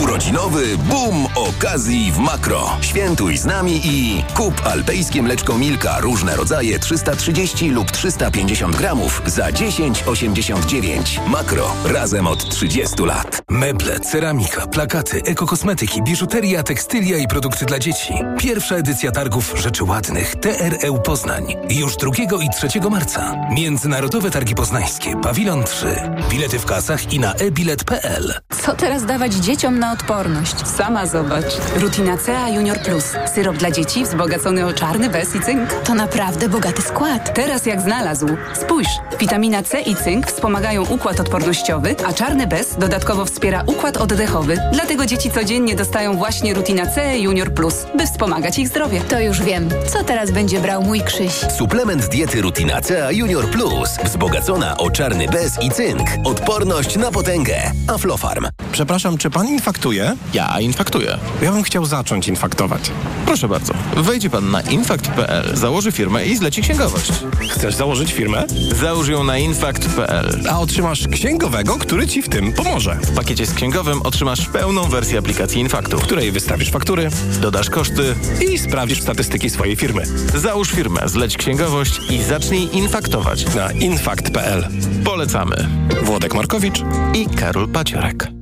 Urodzinowy boom okazji w Makro. Świętuj z nami i kup alpejskie mleczko Milka różne rodzaje 330 lub 350 gramów za 10,89. Makro. Razem od 30 lat. Meble, ceramika, plakaty, ekokosmetyki, biżuteria, tekstylia i produkty dla dzieci. Pierwsza edycja targów Rzeczy Ładnych TREU Poznań. Już 2 i 3 marca. Międzynarodowe Targi Poznańskie, Pawilon 3. Bilety w kasach i na e-bilet.pl. Co teraz dawać dzieciom na odporność? Sama zobacz. Rutina CA Junior Plus. Syrop dla dzieci wzbogacony o czarny bez i cynk. To naprawdę bogaty skład. Teraz jak znalazł. Spójrz, witamina C i cynk wspomagają układ odpornościowy, a czarny bez dodatkowo wspiera układ oddechowy. Dlatego dzieci codziennie dostają właśnie Rutina C Junior Plus, by wspomagać ich zdrowie. To już wiem. Co teraz będzie brał mój Krzyś? Suplement diety Rutina CA Junior Plus. Wzbogacona o czarny bez i cynk. Odporność na potęgę. Aflofarm. Przepraszam, czy pan infaktuje? Ja infaktuję. Ja bym chciał zacząć infaktować. Proszę bardzo. Wejdzie pan na infakt.pl, założy firmę i zleci księgowość. Chcesz założyć firmę? Załóż ją na infakt.pl. A otrzymasz księgowego, który ci w tym pomoże. W pakiecie z księgowym otrzymasz pełną wersję aplikacji Infaktu. W której wystawisz faktury Dodasz koszty. i sprawdzisz statystyki swojej firmy. Załóż firmę, zleć księgowość i zacznij infaktować. Na infakt.pl. Polecamy. Włodek Markowicz I Karol Paciorek.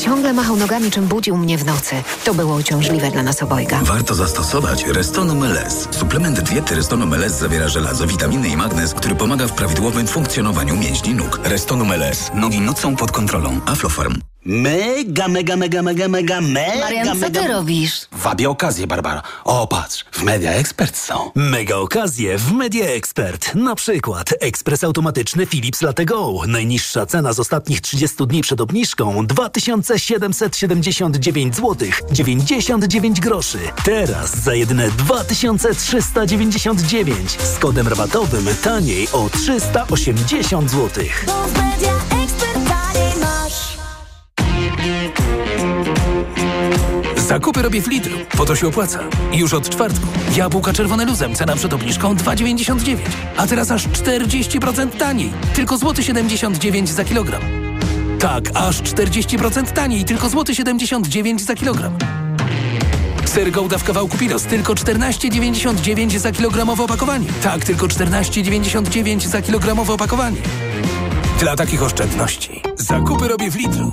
Ciągle machał nogami, czym budził mnie w nocy. To było uciążliwe dla nas obojga. Warto zastosować Restonum LS. Suplement diety Restonum LS zawiera żelazo, witaminy i magnez, który pomaga w prawidłowym funkcjonowaniu mięśni nóg. Restonum LS. Nogi nocą pod kontrolą. Aflofarm. Mega, mega, mega, mega, mega, mega, Marian, co mega... ty robisz? Wabie okazję, Barbara. O, patrz, w Media Expert są. Mega okazje w Media Expert. Na przykład ekspres automatyczny Philips Latego. Najniższa cena z ostatnich 30 dni przed obniżką 2779 zł 99 groszy. Teraz za jedyne 2399 z kodem rabatowym taniej o 380 zł. Zakupy robię w Lidlu, bo to się opłaca. Już od czwartku. Jabłka czerwone luzem, cena przed obniżką 2,99. A teraz aż 40% taniej. Tylko złoty 79 za kilogram. Tak, aż 40% taniej, tylko złoty 79 za kilogram. Ser Gouda w kawałku Piros, tylko 14,99 za kilogramowe opakowanie. Tak, tylko 14,99 za kilogramowe opakowanie. Dla takich oszczędności. Zakupy robię w Lidlu.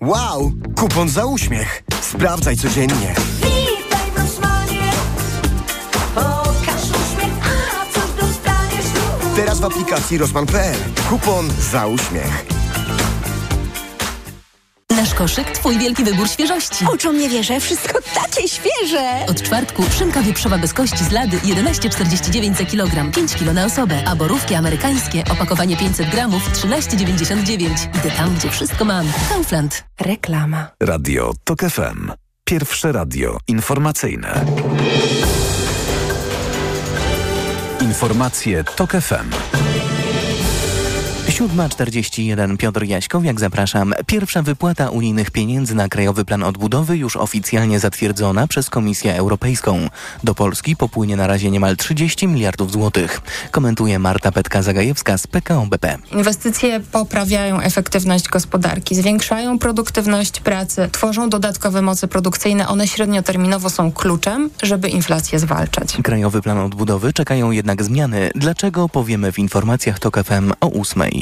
Wow! Kupon za uśmiech. Sprawdzaj codziennie. Teraz w aplikacji Rosman.pl. Kupon za uśmiech. Nasz koszyk, twój wielki wybór świeżości. Oczom nie wierzę, wszystko takie świeże. Od czwartku szynka wieprzowa bez kości z lady 11,49 za kilogram, 5 kilo na osobę, a borówki amerykańskie, opakowanie 500 gramów, 13,99. Idę tam, gdzie wszystko mam. Kaufland. Reklama. Radio TOK FM. Pierwsze radio informacyjne. Informacje TOK FM. 7.41 Piotr Jaśkowiak, zapraszam. Pierwsza wypłata unijnych pieniędzy na Krajowy Plan Odbudowy już oficjalnie zatwierdzona przez Komisję Europejską. Do Polski popłynie na razie niemal 30 miliardów złotych. Komentuje Marta Petka-Zagajewska z PKO BP. Inwestycje poprawiają efektywność gospodarki, zwiększają produktywność pracy, tworzą dodatkowe moce produkcyjne. One średnioterminowo są kluczem, żeby inflację zwalczać. Krajowy Plan Odbudowy czekają jednak zmiany. Dlaczego powiemy w informacjach TOK FM o 8.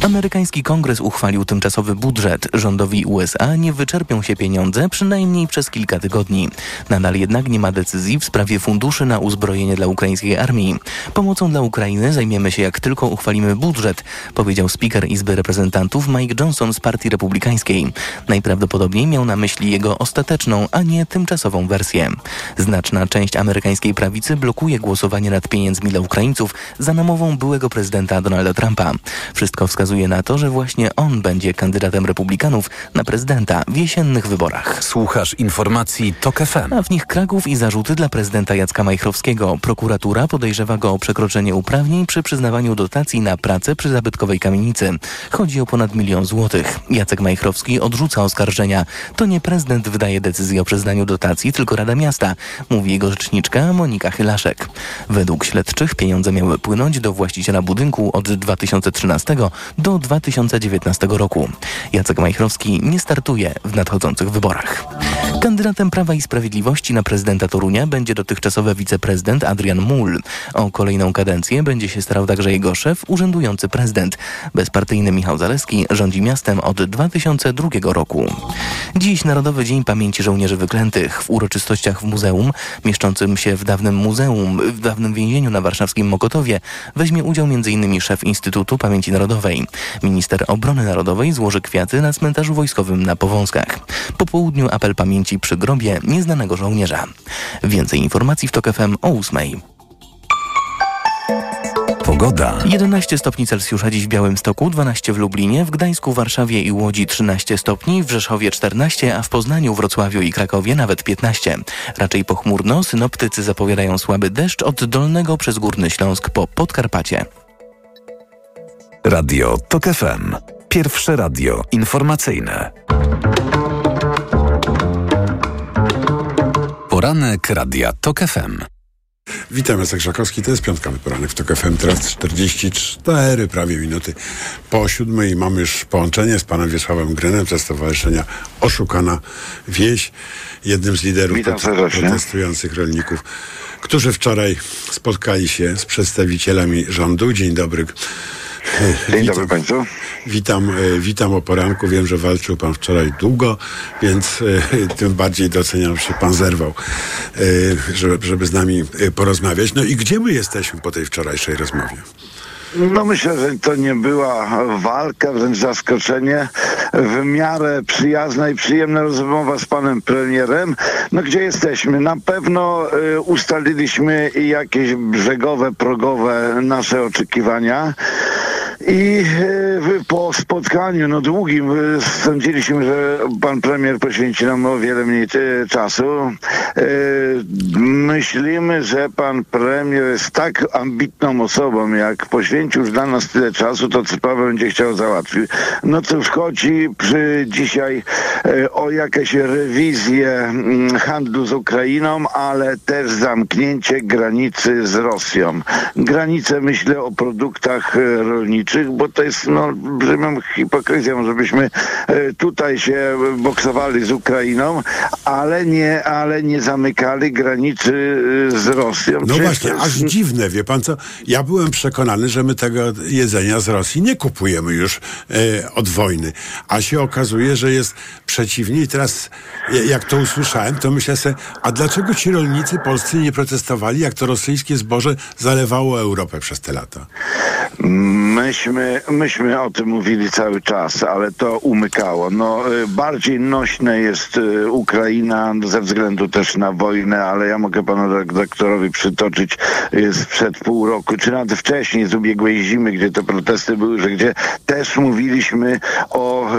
Amerykański kongres uchwalił tymczasowy budżet. Rządowi USA nie wyczerpią się pieniądze przynajmniej przez kilka tygodni. Nadal jednak nie ma decyzji w sprawie funduszy na uzbrojenie dla ukraińskiej armii. Pomocą dla Ukrainy zajmiemy się jak tylko uchwalimy budżet, powiedział speaker Izby Reprezentantów Mike Johnson z Partii Republikańskiej. Najprawdopodobniej miał na myśli jego ostateczną, a nie tymczasową wersję. Znaczna część amerykańskiej prawicy blokuje głosowanie nad pieniędzmi dla Ukraińców za namową byłego prezydenta Donalda Trumpa. Wszystko wskazuje na to, że właśnie on będzie kandydatem republikanów na prezydenta w jesiennych wyborach. Słuchasz informacji TOK FM. A w nich Kraków i zarzuty dla prezydenta Jacka Majchrowskiego. Prokuratura podejrzewa go o przekroczenie uprawnień przy przyznawaniu dotacji na pracę przy zabytkowej kamienicy. Chodzi o ponad milion złotych. Jacek Majchrowski odrzuca oskarżenia. To nie prezydent wydaje decyzję o przyznaniu dotacji, tylko Rada Miasta, mówi jego rzeczniczka Monika Chylaszek. Według śledczych pieniądze miały płynąć do właściciela budynku od 2013 do 2019 roku. Jacek Majchrowski nie startuje w nadchodzących wyborach. Kandydatem Prawa i Sprawiedliwości na prezydenta Torunia będzie dotychczasowy wiceprezydent Adrian Mull. O kolejną kadencję będzie się starał także jego szef, urzędujący prezydent. Bezpartyjny Michał Zaleski rządzi miastem od 2002 roku. Dziś Narodowy Dzień Pamięci Żołnierzy Wyklętych. W uroczystościach w muzeum, mieszczącym się w dawnym muzeum, w dawnym więzieniu na warszawskim Mokotowie, weźmie udział m.in. szef Instytutu Pamięci Narodowej. Minister Obrony Narodowej złoży kwiaty na cmentarzu wojskowym na Powązkach. Po południu apel pamięci przy grobie nieznanego żołnierza. Więcej informacji w TOK FM o 8. Pogoda. 11 stopni Celsjusza dziś w Białymstoku, 12 w Lublinie, w Gdańsku, Warszawie i Łodzi 13 stopni, w Rzeszowie 14, a w Poznaniu, Wrocławiu i Krakowie nawet 15. Raczej pochmurno, synoptycy zapowiadają słaby deszcz od Dolnego przez Górny Śląsk po Podkarpacie. Radio TOK FM. Pierwsze radio informacyjne. Poranek Radia TOK FM. Witam, Jacek Żakowski, to jest piątkowy poranek w TOK FM, teraz 44 prawie minuty po siódmej. Mamy już połączenie z panem Wiesławem Grynem ze Stowarzyszenia Oszukana Wieś, jednym z liderów protestujących rolników, którzy wczoraj spotkali się z przedstawicielami rządu. Dzień dobry. Dzień dobry Państwu. Witam, e, witam o poranku. Wiem, że walczył Pan wczoraj długo, więc e, tym bardziej doceniam, że Pan zerwał, e, żeby, żeby z nami porozmawiać. No i gdzie my jesteśmy po tej wczorajszej rozmowie? No myślę, że to nie była walka, wręcz zaskoczenie. W miarę przyjazna i przyjemna rozmowa z panem premierem. No gdzie jesteśmy? Na pewno y, ustaliliśmy jakieś brzegowe, progowe nasze oczekiwania. I y, po spotkaniu, no długim, y, sądziliśmy, że pan premier poświęci nam o wiele mniej czasu. Y, myślimy, że pan premier jest tak ambitną osobą, jak poświęcił dla nas tyle czasu, to sprawę będzie chciał załatwić. No cóż, chodzi przy dzisiaj o jakieś rewizję mm, handlu z Ukrainą, ale też zamknięcie granicy z Rosją. Granicę myślę o produktach y, rolniczych, bo to jest no, olbrzymią hipokryzją, żebyśmy y, tutaj się boksowali z Ukrainą, ale nie, ale nie zamykali granicy y, z Rosją. No Przecież właśnie, aż dziwne, wie Pan co? Ja byłem przekonany, że my tego jedzenia z Rosji nie kupujemy już e, od wojny, a się okazuje, że jest przeciwnie i teraz e, jak to usłyszałem, to myślę sobie, a dlaczego ci rolnicy polscy nie protestowali, jak to rosyjskie zboże zalewało Europę przez te lata? Myśmy, myśmy o tym mówili cały czas, ale to umykało. No, y, bardziej nośne jest y, Ukraina ze względu też na wojnę, ale ja mogę panu dok- doktorowi przytoczyć y, sprzed pół roku, czy nawet wcześniej z ubiegłej zimy, gdzie te protesty były, że gdzie też mówiliśmy o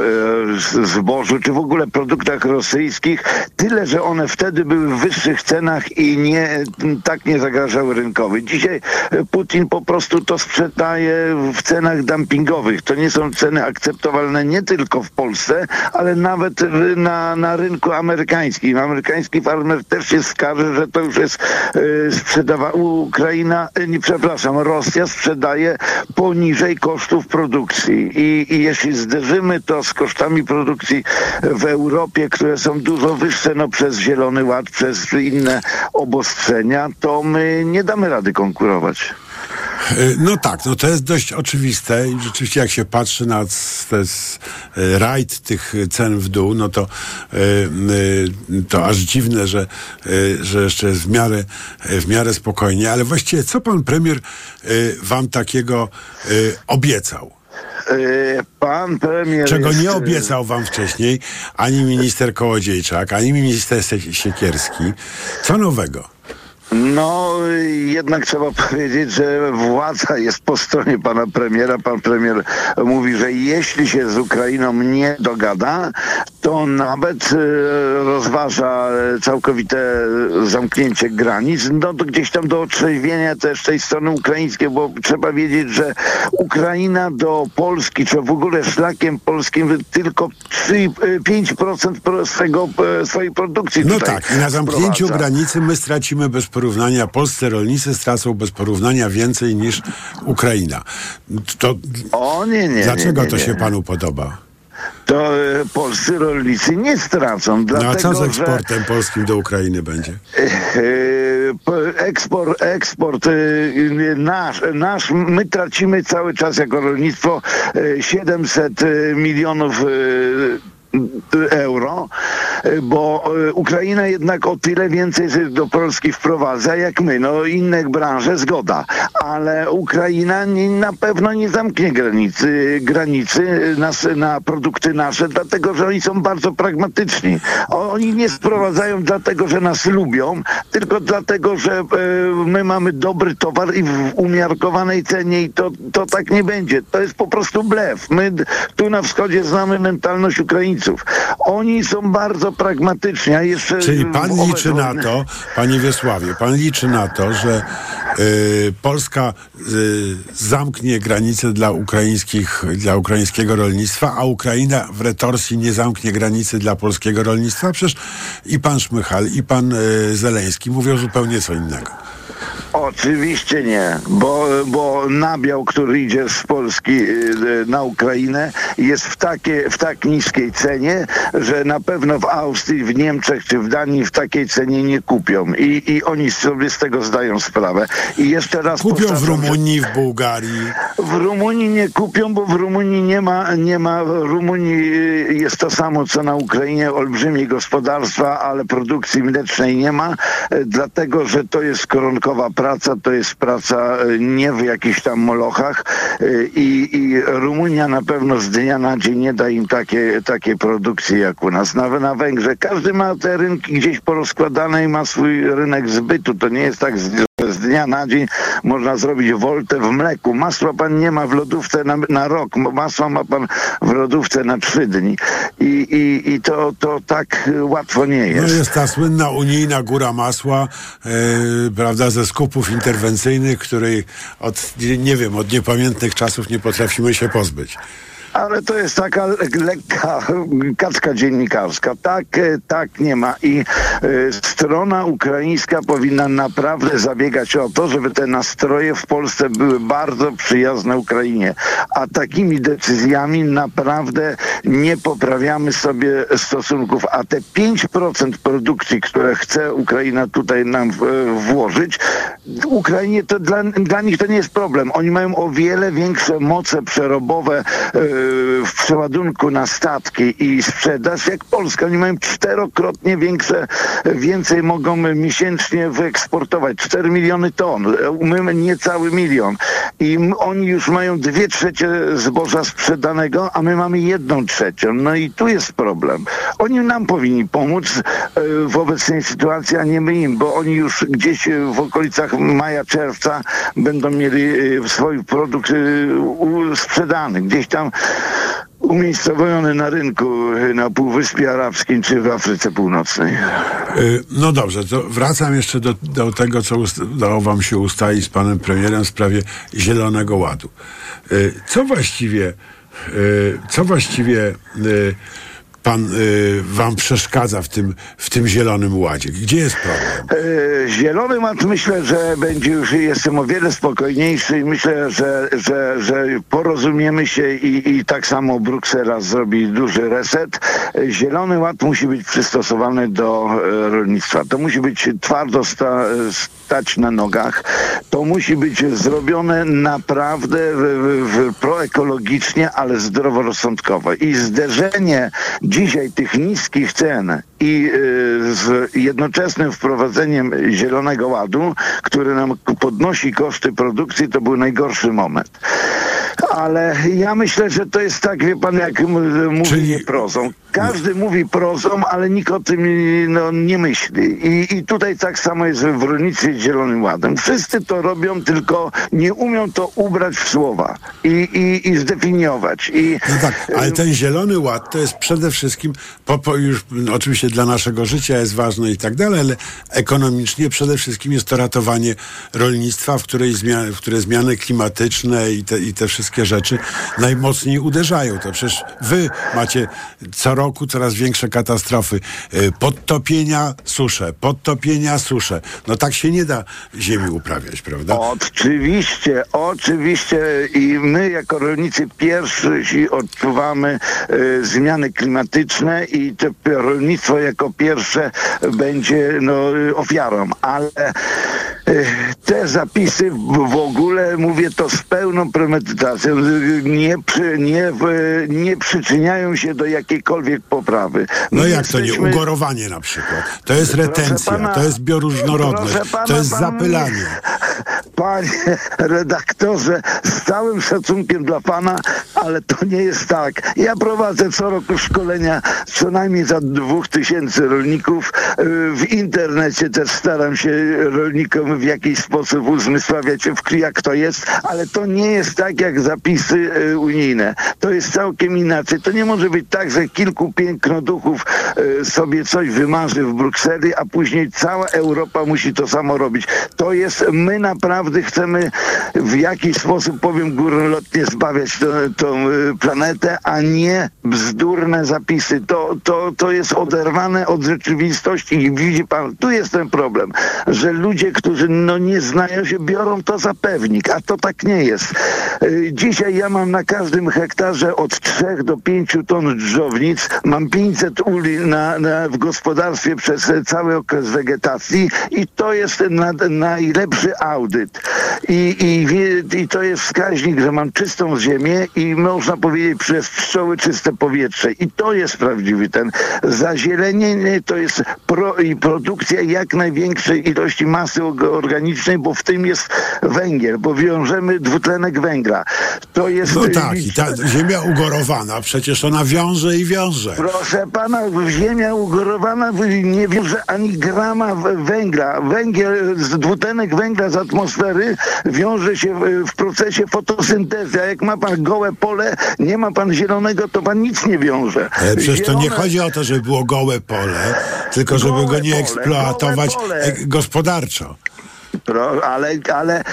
zbożu, czy w ogóle produktach rosyjskich, tyle, że one wtedy były w wyższych cenach i nie, tak nie zagrażały rynkowi. Dzisiaj Putin po prostu to sprzedaje w cenach dumpingowych. To nie są ceny akceptowalne nie tylko w Polsce, ale nawet w- na, na rynku amerykańskim. Amerykański farmer też się skarży, że to już jest e, sprzedawa Ukraina, e, nie przepraszam, Rosja sprzedaje poniżej kosztów produkcji. I, I jeśli zderzymy to z kosztami produkcji w Europie, które są dużo wyższe no, przez Zielony Ład, przez inne obostrzenia, to my nie damy rady konkurować. E, No tak, no to jest dość oczywiste i rzeczywiście jak się patrzy na c- te s- e, rajd tych cen w dół, no to, e, to aż dziwne, że, że jeszcze jest w miarę, w miarę spokojnie, ale właściwie co pan premier wam takiego obiecał? Pan premier. Czego jest, nie obiecał wam wcześniej ani minister Kołodziejczak, ani minister Siekierski. Co nowego? No, jednak trzeba powiedzieć, że władza jest po stronie pana premiera. Pan premier mówi, że jeśli się z Ukrainą nie dogada, to nawet e, rozważa całkowite zamknięcie granic. No to gdzieś tam do otrzeźwienia też tej strony ukraińskiej, bo trzeba wiedzieć, że Ukraina do Polski, czy w ogóle szlakiem polskim tylko 3, e, 5% pro- swego, swojej produkcji No tak, i na zamknięciu sprowadza. granicy my stracimy bez porównania, polscy rolnicy stracą bez porównania więcej niż Ukraina. To O nie, nie. dlaczego nie, nie, to się panu podoba? to e, polscy rolnicy nie stracą, No dlatego a co z że eksportem polskim do Ukrainy będzie? e, eksport, eksport nasz, nasz, my tracimy cały czas jako rolnictwo e, 700 e, milionów euro, e, bo e, Ukraina jednak o tyle więcej do Polski wprowadza jak my. No inne branże zgoda, ale Ukraina nie, na pewno nie zamknie granicy, granicy nas, na produkty nasze, dlatego że oni są bardzo pragmatyczni. Oni nie sprowadzają dlatego, że nas lubią, tylko dlatego, że my mamy dobry towar i w umiarkowanej cenie i to, to tak nie będzie. To jest po prostu blef. My tu na wschodzie znamy mentalność Ukraińców. Oni są bardzo pragmatyczni, a jeszcze... Czyli pan w owe liczy na to, panie Wiesławie, pan liczy na to, że y, Polska y, zamknie granice dla, ukraińskich, dla ukraińskiego rolnictwa, a Ukraina w retorsji nie zamknie granicy dla polskiego rolnictwa? Przecież i pan Szmychal, i pan y, Zeleński mówią zupełnie co innego. Oczywiście nie, bo, bo nabiał, który idzie z Polski y, na Ukrainę jest w, takie, w tak niskiej cenie, że na pewno w Austrii, w Niemczech czy w Danii w takiej cenie nie kupią i, i oni sobie z tego zdają sprawę. I jeszcze raz Kupią w Rumunii, w Bułgarii. w Rumunii nie kupią, bo w Rumunii nie ma, nie ma, w Rumunii y, jest to samo co na Ukrainie, olbrzymie gospodarstwa, ale produkcji mlecznej nie ma, dlatego, że to jest koronkowa praca, to jest praca e, nie w jakichś tam molochach e, i, i Rumunia na pewno z dnia na dzień nie da im takie, takiej produkcji jak u nas. Na, na Węgrzech każdy ma te rynki gdzieś porozkładane i ma swój rynek zbytu. To nie jest tak z, dnia na dzień można zrobić woltę w mleku. Masła pan nie ma w lodówce na, na rok. Masła ma pan w lodówce na trzy dni. I, i, i to, to tak łatwo nie No jest. jest ta słynna unijna góra masła, e, prawda, ze skupów interwencyjnych, której od, nie wiem, od niepamiętnych czasów nie potrafimy się pozbyć. Ale to jest taka le- lekka kaczka dziennikarska. Tak, e, tak nie ma. I e, strona ukraińska powinna naprawdę zabiegać o to, żeby te nastroje w Polsce były bardzo przyjazne Ukrainie. A takimi decyzjami naprawdę nie poprawiamy sobie stosunków. A te 5% produkcji, które chce Ukraina tutaj nam w, włożyć, Ukrainie to dla, dla nich to nie jest problem. Oni mają o wiele większe moce przerobowe e, w przeładunku na statki i sprzedaż jak Polska. Oni mają czterokrotnie większe, więcej mogą miesięcznie wyeksportować. 4 miliony ton. My niecały milion. I oni już mają dwie trzecie zboża sprzedanego, a my mamy jedną trzecią. No i tu jest problem. Oni nam powinni pomóc e, w obecnej sytuacji, a nie my im, bo oni już gdzieś w okolicach maja, czerwca będą mieli e, swój produkt e, sprzedany. Gdzieś tam umiejscowiony na rynku y, na Półwyspie Arabskim czy w Afryce Północnej. Y, No dobrze, to wracam jeszcze do, do tego, co udało wam się ustalić z panem premierem w sprawie Zielonego Ładu. Y, Co właściwie, co właściwie pan y, wam przeszkadza w tym, w tym Zielonym Ładzie? Gdzie jest problem? E, Zielony Ład myślę, że będzie już, jestem o wiele spokojniejszy i myślę, że, że, że porozumiemy się i, i tak samo Bruksela zrobi duży reset. Zielony Ład musi być przystosowany do e, rolnictwa. To musi być twardo sta, stać na nogach. To musi być zrobione naprawdę w, w, w proekologicznie, ale zdroworozsądkowo. I zderzenie dzisiaj tych niskich cen i y, z jednoczesnym wprowadzeniem Zielonego Ładu, który nam podnosi koszty produkcji, to był najgorszy moment. Ale ja myślę, że to jest tak, wie pan, jak m- mówienie prozą. Każdy mówi prozą, ale nikt o tym no, nie myśli. I, I tutaj tak samo jest w rolnictwie z Zielonym Ładem. Wszyscy to robią, tylko nie umią to ubrać w słowa i, i, i zdefiniować. I, No tak, ale ten Zielony Ład to jest przede wszystkim, po, po już no, oczywiście dla naszego życia jest ważne i tak dalej, ale ekonomicznie przede wszystkim jest to ratowanie rolnictwa, w, której zmia- w które zmiany klimatyczne i te, i te wszystkie rzeczy najmocniej uderzają. To przecież wy macie co roku coraz większe katastrofy. Y, Podtopienia, susze, podtopienia, susze. No tak się nie da ziemi uprawiać, prawda? Oczywiście, oczywiście i my jako rolnicy pierwsi odczuwamy e, zmiany klimatyczne i to rolnictwo jako pierwsze będzie no, e, ofiarą, ale e, te zapisy w, ogóle, mówię to z pełną premedytacją, nie, nie, nie przyczyniają się do jakiejkolwiek poprawy. No My jak to nie? jesteśmy- Ugorowanie na przykład. To jest retencja, pana- to jest bioróżnorodność, pana, to jest pan zapylanie. Panie redaktorze, z całym szacunkiem dla pana, ale to nie jest tak. Ja prowadzę co roku szkolenia co najmniej za dwóch tysięcy rolników. Yy, W internecie też staram się rolnikom w jakiś sposób uzmysławiać, jak to jest, ale to nie jest tak jak zapisy yy, unijne. To jest całkiem inaczej. To nie może być tak, że kilku pięknoduchów yy, sobie coś wymarzy w Brukseli, a później cała Europa musi to samo robić. To jest, my naprawdę chcemy w jakiś sposób, powiem górnolotnie, zbawiać tą y, planetę, a nie bzdurne zapisy. To, to, to jest oderwane od rzeczywistości i widzi pan, tu jest ten problem, że ludzie, którzy no nie znają się, biorą to za pewnik, a to tak nie jest. Y, Dzisiaj ja mam na każdym hektarze od 3 do 5 ton drzownic, mam 500 uli na, na, w gospodarstwie przez cały okres wegetacji i to jest na, najlepszy audyt. I, i, I to jest wskaźnik, że mam czystą ziemię i można powiedzieć przez pszczoły czyste powietrze. I to jest prawdziwy ten zazielenienie, to jest pro, i produkcja jak największej ilości masy organicznej, bo w tym jest węgiel, bo wiążemy dwutlenek węgla. To jest... No tak, i ta ziemia ugorowana, przecież ona wiąże i wiąże. Proszę pana, ziemia ugorowana nie wiąże ani grama węgla. Węgiel, z dwutlenek węgla z atmosfery wiąże się w, procesie fotosyntezy. A jak ma pan gołe pole, nie ma pan zielonego, to pan nic nie wiąże. Ale przecież to nie Zielone- chodzi o to, żeby było gołe pole, tylko żeby Gołe go nie pole, eksploatować e, gospodarczo. Pro, ale, ale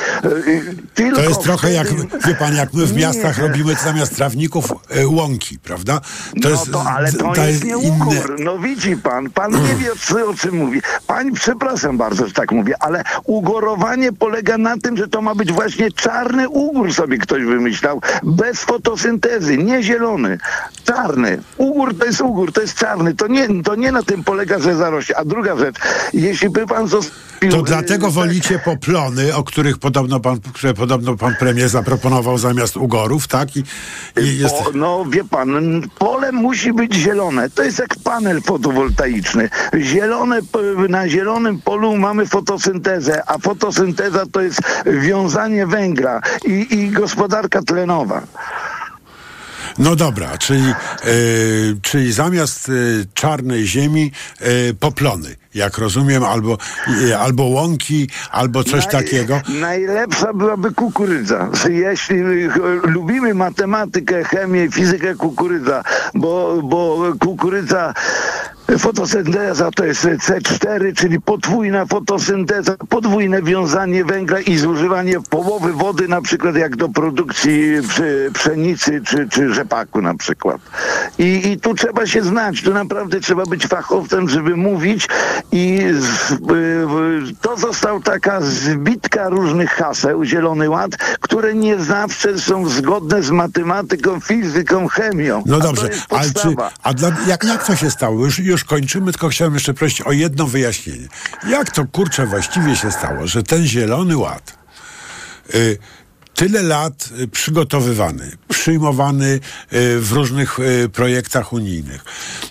y, To jest trochę jak, wie pan, jak my w Nie. miastach robimy zamiast trawników e, łąki, prawda? To no jest, to, ale to, to jest nie inne. ugór. No widzi pan, pan nie wie o, czym mówi. Pani, przepraszam bardzo, że tak mówię, ale ugorowanie polega na tym, że to ma być właśnie czarny ugór sobie ktoś wymyślał, bez fotosyntezy, nie zielony, czarny. Ugór to jest ugór, to jest czarny. To nie, to nie na tym polega, że zarośnie. A druga rzecz, jeśli by pan zostawił... To dlatego wolicie poplony, o których podobno pan, które podobno pan premier zaproponował zamiast ugorów, tak? I, i jest... O, no wie pan, pole musi być zielone. To jest jak panel fotowoltaiczny. Zielone, na zielonym polu mamy fotosyntezę, a fotosynteza to jest wiązanie węgla i, i gospodarka tlenowa. No dobra, czyli, e, czyli zamiast e, czarnej ziemi e, poplony, jak rozumiem, albo, albo łąki, albo coś Naj- takiego. Najlepsza byłaby kukurydza. Jeśli lubimy matematykę, chemię, fizykę, kukurydza, bo, bo kukurydza Fotosynteza to jest C4, czyli podwójna fotosynteza, podwójne wiązanie węgla i zużywanie połowy wody, na przykład jak do produkcji pszenicy czy, czy rzepaku na przykład. I, I tu trzeba się znać, tu naprawdę trzeba być fachowcem, żeby mówić i z, to został taka zbitka różnych haseł, Zielony Ład, które nie zawsze są zgodne z matematyką, fizyką, chemią. No dobrze, ale czy, a dla, jak, jak to się stało? Już, już kończymy, tylko chciałem jeszcze prosić o jedno wyjaśnienie. Jak to kurczę właściwie się stało, że ten zielony ład y, tyle lat y, przygotowywany, przyjmowany y, w różnych y, projektach unijnych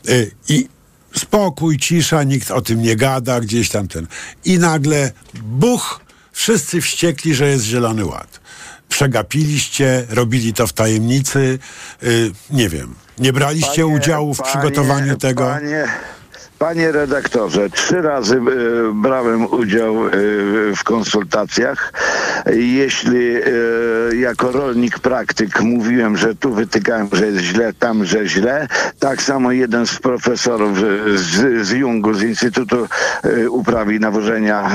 y, i spokój, cisza, nikt o tym nie gada, gdzieś tam ten. I nagle buch, wszyscy wściekli, że jest zielony ład. Przegapiliście, robili to w tajemnicy, y, nie wiem. Nie braliście Panie- udziału w panie- przygotowaniu tego? Panie, panie redaktorze, trzy razy e, brałem udział e, w konsultacjach. Jeśli e, jako rolnik praktyk mówiłem, że tu wytykałem, że jest źle, tam, że źle, tak samo jeden z profesorów z, z Jungu, z Instytutu Uprawy i Nawożenia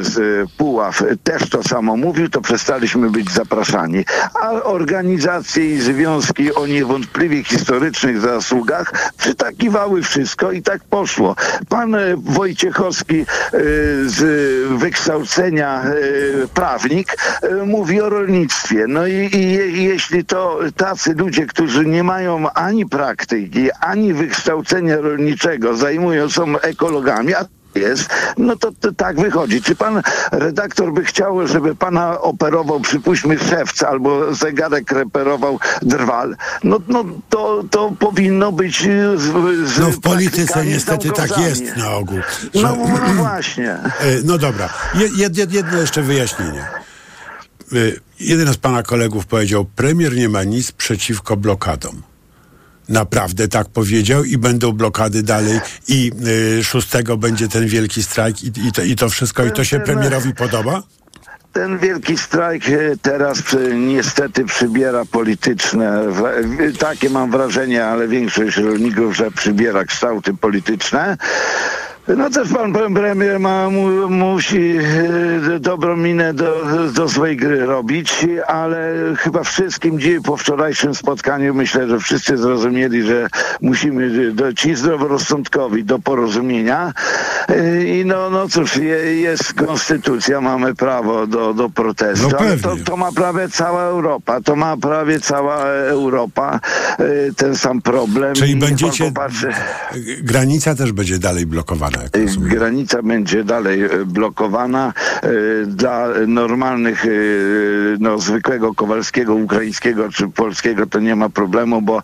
z Puław też to samo mówił, to przestaliśmy być zapraszani. A organizacje i związki o niewątpliwie historycznych zasługach przytakiwały wszystko i tak poszło. Pan e, Wojciechowski e, z wykształcenia e, prawnik mówi o rolnictwie. No i, i je, jeśli to tacy ludzie, którzy nie mają ani praktyki, ani wykształcenia rolniczego, zajmują są ekologami, a jest, no to, to tak wychodzi. Czy pan redaktor by chciał, żeby pana operował, przypuśćmy, szewc albo zegarek reperował drwal? No, no to, to powinno być z, z No w polityce niestety tak jest na ogół. No, no właśnie. E, No dobra, Je, jed, jed, jedno jeszcze wyjaśnienie. E, Jeden z pana kolegów powiedział, premier nie ma nic przeciwko blokadom. Naprawdę tak powiedział i będą blokady dalej i y, 6 będzie ten wielki strajk i, i, to, i to wszystko i to się premierowi podoba? Ten wielki strajk e, teraz przy, niestety przybiera polityczne, w- takie mam wrażenie, ale większość rolników, że przybiera kształty polityczne. No też pan pre- premier ma, mu, musi e, dobrą minę do, do swojej gry robić, ale chyba wszystkim dziś po wczorajszym spotkaniu myślę, że wszyscy zrozumieli, że musimy do, ci zdroworozsądkowi do porozumienia E, i no, no cóż, je, jest konstytucja, mamy prawo do, do protestu, No ale to, to ma prawie cała Europa, to ma prawie cała Europa e, ten sam problem. Czyli będziecie, granica też będzie dalej blokowana. Jak Y. Granica będzie dalej e, blokowana e, dla normalnych, no, zwykłego Kowalskiego, ukraińskiego czy polskiego to nie ma problemu, bo